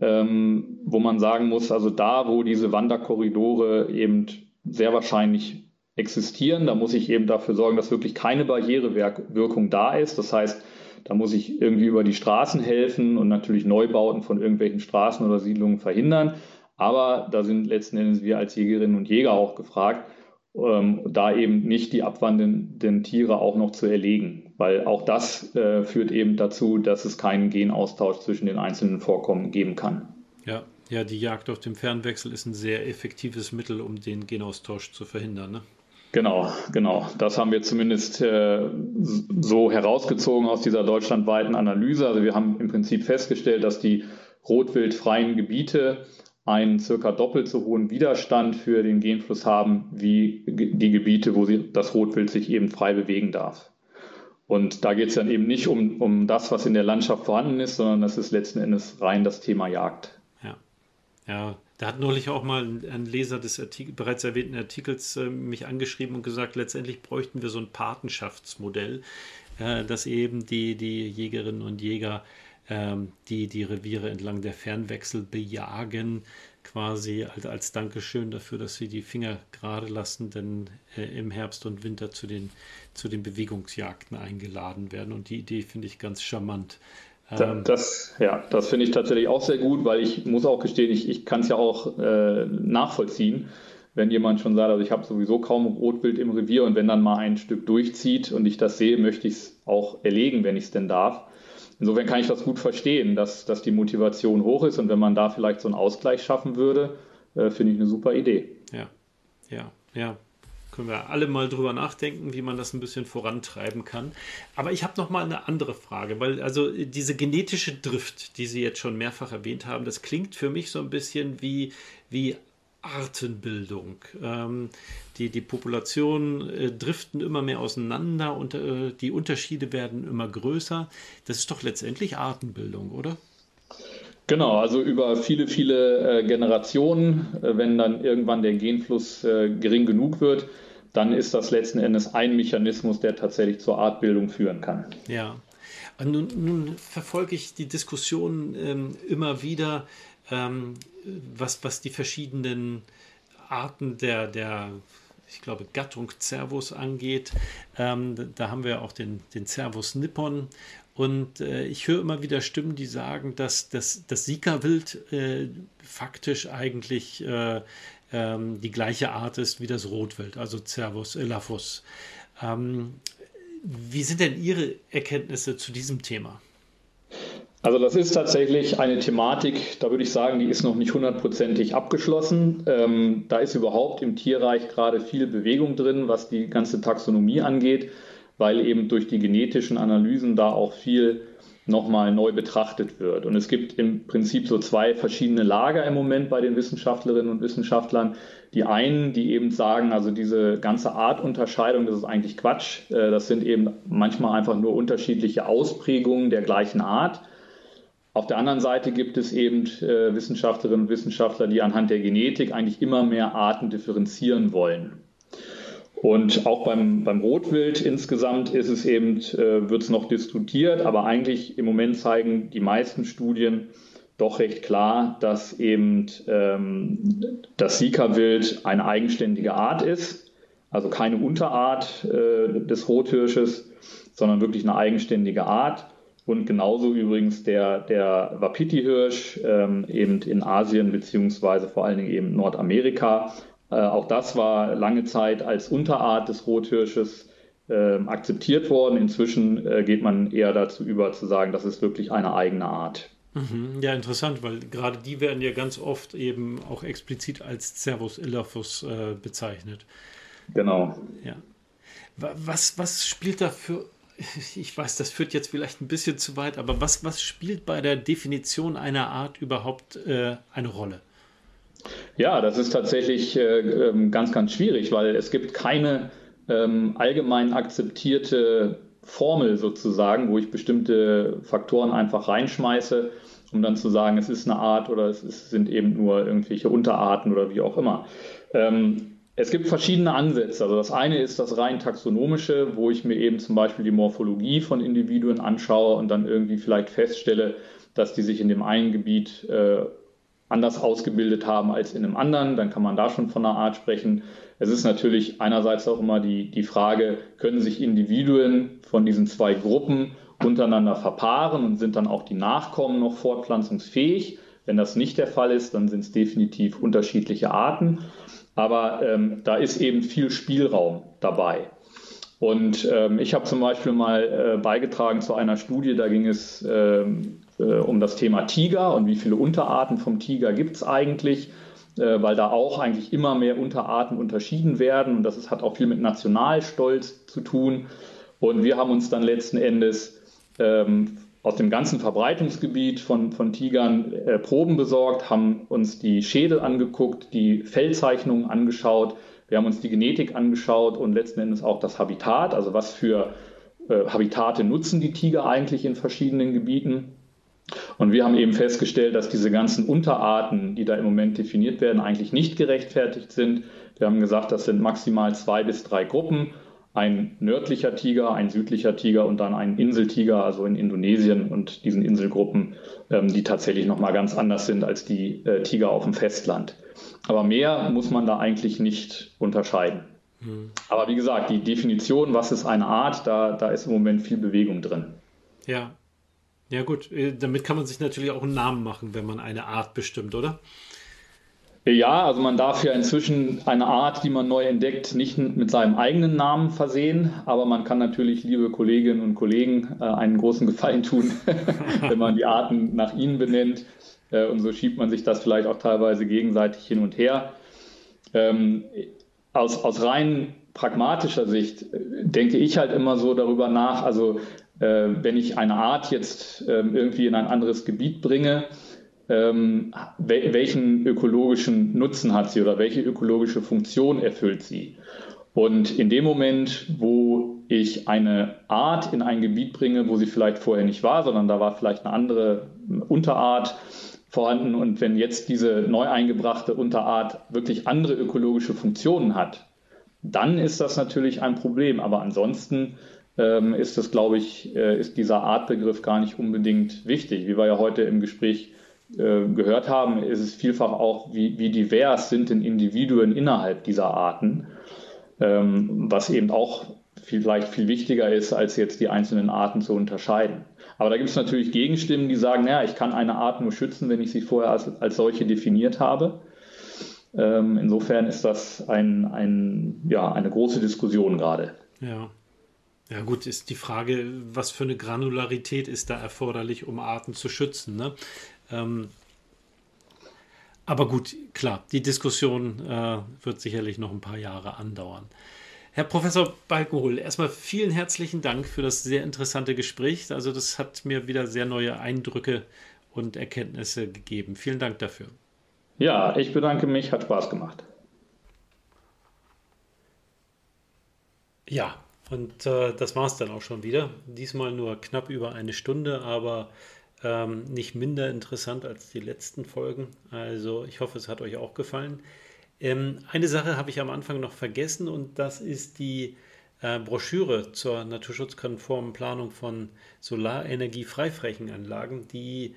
ähm, wo man sagen muss, also da, wo diese Wanderkorridore eben sehr wahrscheinlich existieren, da muss ich eben dafür sorgen, dass wirklich keine Barrierewirkung da ist. Das heißt, da muss ich irgendwie über die Straßen helfen und natürlich Neubauten von irgendwelchen Straßen oder Siedlungen verhindern. Aber da sind letzten Endes wir als Jägerinnen und Jäger auch gefragt, ähm, da eben nicht die abwandernden Tiere auch noch zu erlegen. Weil auch das äh, führt eben dazu, dass es keinen Genaustausch zwischen den einzelnen Vorkommen geben kann. Ja, ja, die Jagd auf dem Fernwechsel ist ein sehr effektives Mittel, um den Genaustausch zu verhindern. Ne? Genau, genau. Das haben wir zumindest äh, so herausgezogen aus dieser deutschlandweiten Analyse. Also wir haben im Prinzip festgestellt, dass die rotwildfreien Gebiete einen circa doppelt so hohen Widerstand für den Genfluss haben wie die Gebiete, wo sie, das Rotwild sich eben frei bewegen darf. Und da geht es dann eben nicht um, um das, was in der Landschaft vorhanden ist, sondern das ist letzten Endes rein das Thema Jagd. Ja, ja. Da hat neulich auch mal ein Leser des Artikel, bereits erwähnten Artikels äh, mich angeschrieben und gesagt, letztendlich bräuchten wir so ein Patenschaftsmodell, äh, dass eben die, die Jägerinnen und Jäger ähm, die die Reviere entlang der Fernwechsel bejagen, quasi als, als Dankeschön dafür, dass sie die Finger gerade lassen, denn äh, im Herbst und Winter zu den, zu den Bewegungsjagden eingeladen werden. Und die Idee finde ich ganz charmant. Ähm, das, ja, das finde ich tatsächlich auch sehr gut, weil ich muss auch gestehen, ich, ich kann es ja auch äh, nachvollziehen, wenn jemand schon sagt, also ich habe sowieso kaum Rotbild im Revier und wenn dann mal ein Stück durchzieht und ich das sehe, möchte ich es auch erlegen, wenn ich es denn darf. Insofern kann ich das gut verstehen, dass, dass die Motivation hoch ist und wenn man da vielleicht so einen Ausgleich schaffen würde, äh, finde ich eine super Idee. Ja, ja, ja. Können wir alle mal drüber nachdenken, wie man das ein bisschen vorantreiben kann. Aber ich habe noch mal eine andere Frage, weil also diese genetische Drift, die Sie jetzt schon mehrfach erwähnt haben, das klingt für mich so ein bisschen wie, wie Artenbildung. Ähm, die, die Populationen äh, driften immer mehr auseinander und äh, die Unterschiede werden immer größer. Das ist doch letztendlich Artenbildung, oder? Genau, also über viele, viele äh, Generationen, äh, wenn dann irgendwann der Genfluss äh, gering genug wird, dann ist das letzten Endes ein Mechanismus, der tatsächlich zur Artbildung führen kann. Ja. Nun, nun verfolge ich die Diskussion ähm, immer wieder, ähm, was, was die verschiedenen Arten der, der ich glaube, Gattung Cervus angeht. Ähm, da haben wir auch den, den Cervus nippon. Und äh, ich höre immer wieder Stimmen, die sagen, dass das, Sika-Wild äh, faktisch eigentlich äh, ähm, die gleiche Art ist wie das Rotwild, also Cervus elaphus. Ähm, wie sind denn Ihre Erkenntnisse zu diesem Thema? Also das ist tatsächlich eine Thematik, da würde ich sagen, die ist noch nicht hundertprozentig abgeschlossen. Ähm, da ist überhaupt im Tierreich gerade viel Bewegung drin, was die ganze Taxonomie angeht, weil eben durch die genetischen Analysen da auch viel nochmal neu betrachtet wird. Und es gibt im Prinzip so zwei verschiedene Lager im Moment bei den Wissenschaftlerinnen und Wissenschaftlern. Die einen, die eben sagen, also diese ganze Artunterscheidung, das ist eigentlich Quatsch. Äh, das sind eben manchmal einfach nur unterschiedliche Ausprägungen der gleichen Art. Auf der anderen Seite gibt es eben äh, Wissenschaftlerinnen und Wissenschaftler, die anhand der Genetik eigentlich immer mehr Arten differenzieren wollen. Und auch beim, beim Rotwild insgesamt ist es eben, äh, wird es noch diskutiert, aber eigentlich im Moment zeigen die meisten Studien doch recht klar, dass eben ähm, das Sika-Wild eine eigenständige Art ist, also keine Unterart äh, des Rothirsches, sondern wirklich eine eigenständige Art. Und genauso übrigens der, der Wapiti-Hirsch ähm, eben in Asien beziehungsweise vor allen Dingen eben Nordamerika äh, auch das war lange Zeit als Unterart des Rothirsches äh, akzeptiert worden. Inzwischen äh, geht man eher dazu über zu sagen, das ist wirklich eine eigene Art. Mhm. Ja, interessant, weil gerade die werden ja ganz oft eben auch explizit als Cervus elaphus äh, bezeichnet. Genau. Ja. Was, was spielt da für, ich weiß, das führt jetzt vielleicht ein bisschen zu weit, aber was, was spielt bei der Definition einer Art überhaupt äh, eine Rolle? Ja, das ist tatsächlich äh, ähm, ganz, ganz schwierig, weil es gibt keine ähm, allgemein akzeptierte Formel sozusagen, wo ich bestimmte Faktoren einfach reinschmeiße, um dann zu sagen, es ist eine Art oder es ist, sind eben nur irgendwelche Unterarten oder wie auch immer. Ähm, es gibt verschiedene Ansätze. Also das eine ist das rein taxonomische, wo ich mir eben zum Beispiel die Morphologie von Individuen anschaue und dann irgendwie vielleicht feststelle, dass die sich in dem einen Gebiet äh, anders ausgebildet haben als in einem anderen, dann kann man da schon von einer Art sprechen. Es ist natürlich einerseits auch immer die, die Frage, können sich Individuen von diesen zwei Gruppen untereinander verpaaren und sind dann auch die Nachkommen noch fortpflanzungsfähig? Wenn das nicht der Fall ist, dann sind es definitiv unterschiedliche Arten. Aber ähm, da ist eben viel Spielraum dabei. Und ähm, ich habe zum Beispiel mal äh, beigetragen zu einer Studie, da ging es ähm, äh, um das Thema Tiger und wie viele Unterarten vom Tiger gibt es eigentlich, äh, weil da auch eigentlich immer mehr Unterarten unterschieden werden und das ist, hat auch viel mit Nationalstolz zu tun. Und wir haben uns dann letzten Endes ähm, aus dem ganzen Verbreitungsgebiet von, von Tigern äh, Proben besorgt, haben uns die Schädel angeguckt, die Fellzeichnungen angeschaut, wir haben uns die Genetik angeschaut und letzten Endes auch das Habitat, also was für äh, Habitate nutzen die Tiger eigentlich in verschiedenen Gebieten. Und wir haben eben festgestellt, dass diese ganzen Unterarten, die da im Moment definiert werden, eigentlich nicht gerechtfertigt sind. Wir haben gesagt, das sind maximal zwei bis drei Gruppen. Ein nördlicher Tiger, ein südlicher Tiger und dann ein Inseltiger, also in Indonesien und diesen Inselgruppen, ähm, die tatsächlich nochmal ganz anders sind als die äh, Tiger auf dem Festland. Aber mehr muss man da eigentlich nicht unterscheiden. Hm. Aber wie gesagt, die Definition, was ist eine Art, da, da ist im Moment viel Bewegung drin. Ja, ja, gut, äh, damit kann man sich natürlich auch einen Namen machen, wenn man eine Art bestimmt, oder? Ja, also man darf ja inzwischen eine Art, die man neu entdeckt, nicht mit seinem eigenen Namen versehen, aber man kann natürlich, liebe Kolleginnen und Kollegen, äh, einen großen Gefallen tun, wenn man die Arten nach ihnen benennt. Äh, und so schiebt man sich das vielleicht auch teilweise gegenseitig hin und her. Ähm, aus, aus rein pragmatischer Sicht denke ich halt immer so darüber nach, also äh, wenn ich eine Art jetzt ähm, irgendwie in ein anderes Gebiet bringe, ähm, welchen ökologischen Nutzen hat sie oder welche ökologische Funktion erfüllt sie? Und in dem Moment, wo ich eine Art in ein Gebiet bringe, wo sie vielleicht vorher nicht war, sondern da war vielleicht eine andere Unterart vorhanden und wenn jetzt diese neu eingebrachte Unterart wirklich andere ökologische Funktionen hat, dann ist das natürlich ein Problem. Aber ansonsten ähm, ist das, glaube ich, äh, ist dieser Artbegriff gar nicht unbedingt wichtig. Wie wir ja heute im Gespräch gehört haben, ist es vielfach auch, wie, wie divers sind denn Individuen innerhalb dieser Arten, ähm, was eben auch vielleicht viel wichtiger ist, als jetzt die einzelnen Arten zu unterscheiden. Aber da gibt es natürlich Gegenstimmen, die sagen, naja, ich kann eine Art nur schützen, wenn ich sie vorher als, als solche definiert habe. Ähm, insofern ist das ein, ein, ja, eine große Diskussion gerade. Ja. Ja, gut, ist die Frage, was für eine Granularität ist da erforderlich, um Arten zu schützen. Ne? Ähm, aber gut, klar, die Diskussion äh, wird sicherlich noch ein paar Jahre andauern. Herr Professor Balkenhol, erstmal vielen herzlichen Dank für das sehr interessante Gespräch. Also das hat mir wieder sehr neue Eindrücke und Erkenntnisse gegeben. Vielen Dank dafür. Ja, ich bedanke mich, hat Spaß gemacht. Ja, und äh, das war es dann auch schon wieder. Diesmal nur knapp über eine Stunde, aber ähm, nicht minder interessant als die letzten Folgen. Also ich hoffe, es hat euch auch gefallen. Ähm, eine Sache habe ich am Anfang noch vergessen und das ist die äh, Broschüre zur naturschutzkonformen Planung von Solarenergie-Freiflächenanlagen, die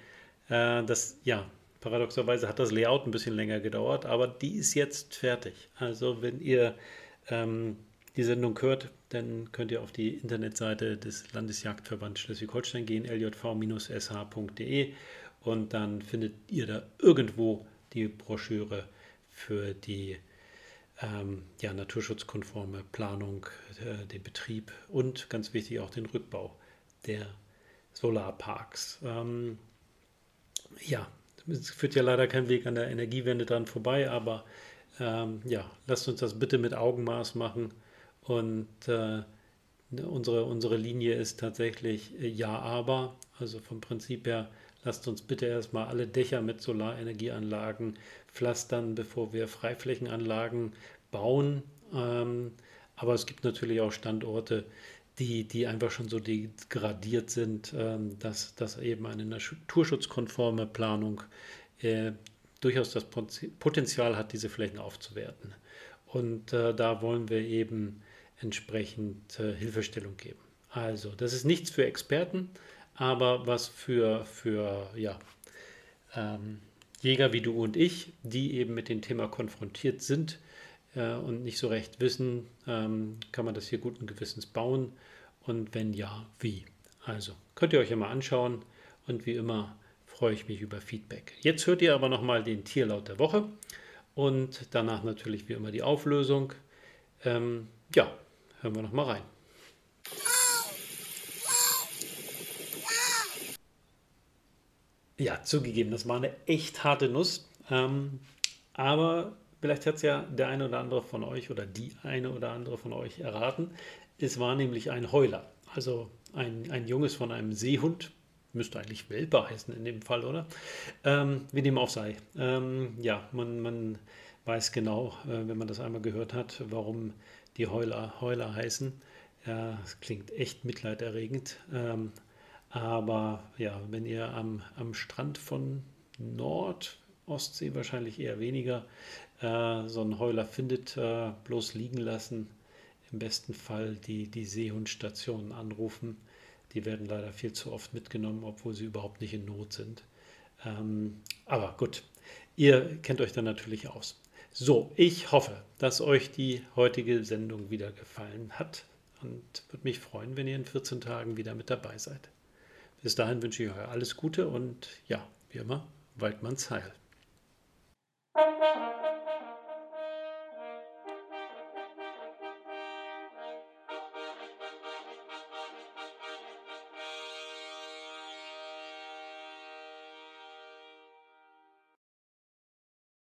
äh, das, ja, paradoxerweise hat das Layout ein bisschen länger gedauert, aber die ist jetzt fertig. Also wenn ihr ähm, die Sendung hört, dann könnt ihr auf die Internetseite des Landesjagdverbands Schleswig-Holstein gehen, ljv-sh.de und dann findet ihr da irgendwo die Broschüre für die ähm, ja, naturschutzkonforme Planung, äh, den Betrieb und ganz wichtig auch den Rückbau der Solarparks. Ähm, ja, es führt ja leider kein Weg an der Energiewende dran vorbei, aber ähm, ja, lasst uns das bitte mit Augenmaß machen und äh, unsere, unsere Linie ist tatsächlich äh, ja, aber, also vom Prinzip her Lasst uns bitte erstmal alle Dächer mit Solarenergieanlagen pflastern, bevor wir Freiflächenanlagen bauen. Ähm, aber es gibt natürlich auch Standorte, die, die einfach schon so degradiert sind, ähm, dass, dass eben eine naturschutzkonforme Planung äh, durchaus das Potenzial hat, diese Flächen aufzuwerten. Und äh, da wollen wir eben entsprechend äh, Hilfestellung geben. Also, das ist nichts für Experten, aber was für, für ja, ähm, Jäger wie du und ich, die eben mit dem Thema konfrontiert sind äh, und nicht so recht wissen, ähm, kann man das hier guten Gewissens bauen und wenn ja, wie. Also könnt ihr euch ja mal anschauen und wie immer freue ich mich über Feedback. Jetzt hört ihr aber nochmal den Tierlaut der Woche und danach natürlich wie immer die Auflösung. Ähm, ja, hören wir nochmal rein. Ja, zugegeben, das war eine echt harte Nuss. Ähm, aber vielleicht hat es ja der eine oder andere von euch oder die eine oder andere von euch erraten. Es war nämlich ein Heuler, also ein, ein Junges von einem Seehund. Müsste eigentlich Welpe heißen in dem Fall, oder? Ähm, wie dem auch sei. Ähm, ja, man, man weiß genau, äh, wenn man das einmal gehört hat, warum die Heuler Heuler heißen. Ja, es klingt echt mitleiderregend. Ähm, aber ja, wenn ihr am, am Strand von Nord, Ostsee wahrscheinlich eher weniger, äh, so einen Heuler findet, äh, bloß liegen lassen. Im besten Fall die, die Seehundstationen anrufen. Die werden leider viel zu oft mitgenommen, obwohl sie überhaupt nicht in Not sind. Ähm, aber gut, ihr kennt euch dann natürlich aus. So, ich hoffe, dass euch die heutige Sendung wieder gefallen hat und würde mich freuen, wenn ihr in 14 Tagen wieder mit dabei seid. Bis dahin wünsche ich euch alles Gute und ja, wie immer, Waldmanns Heil.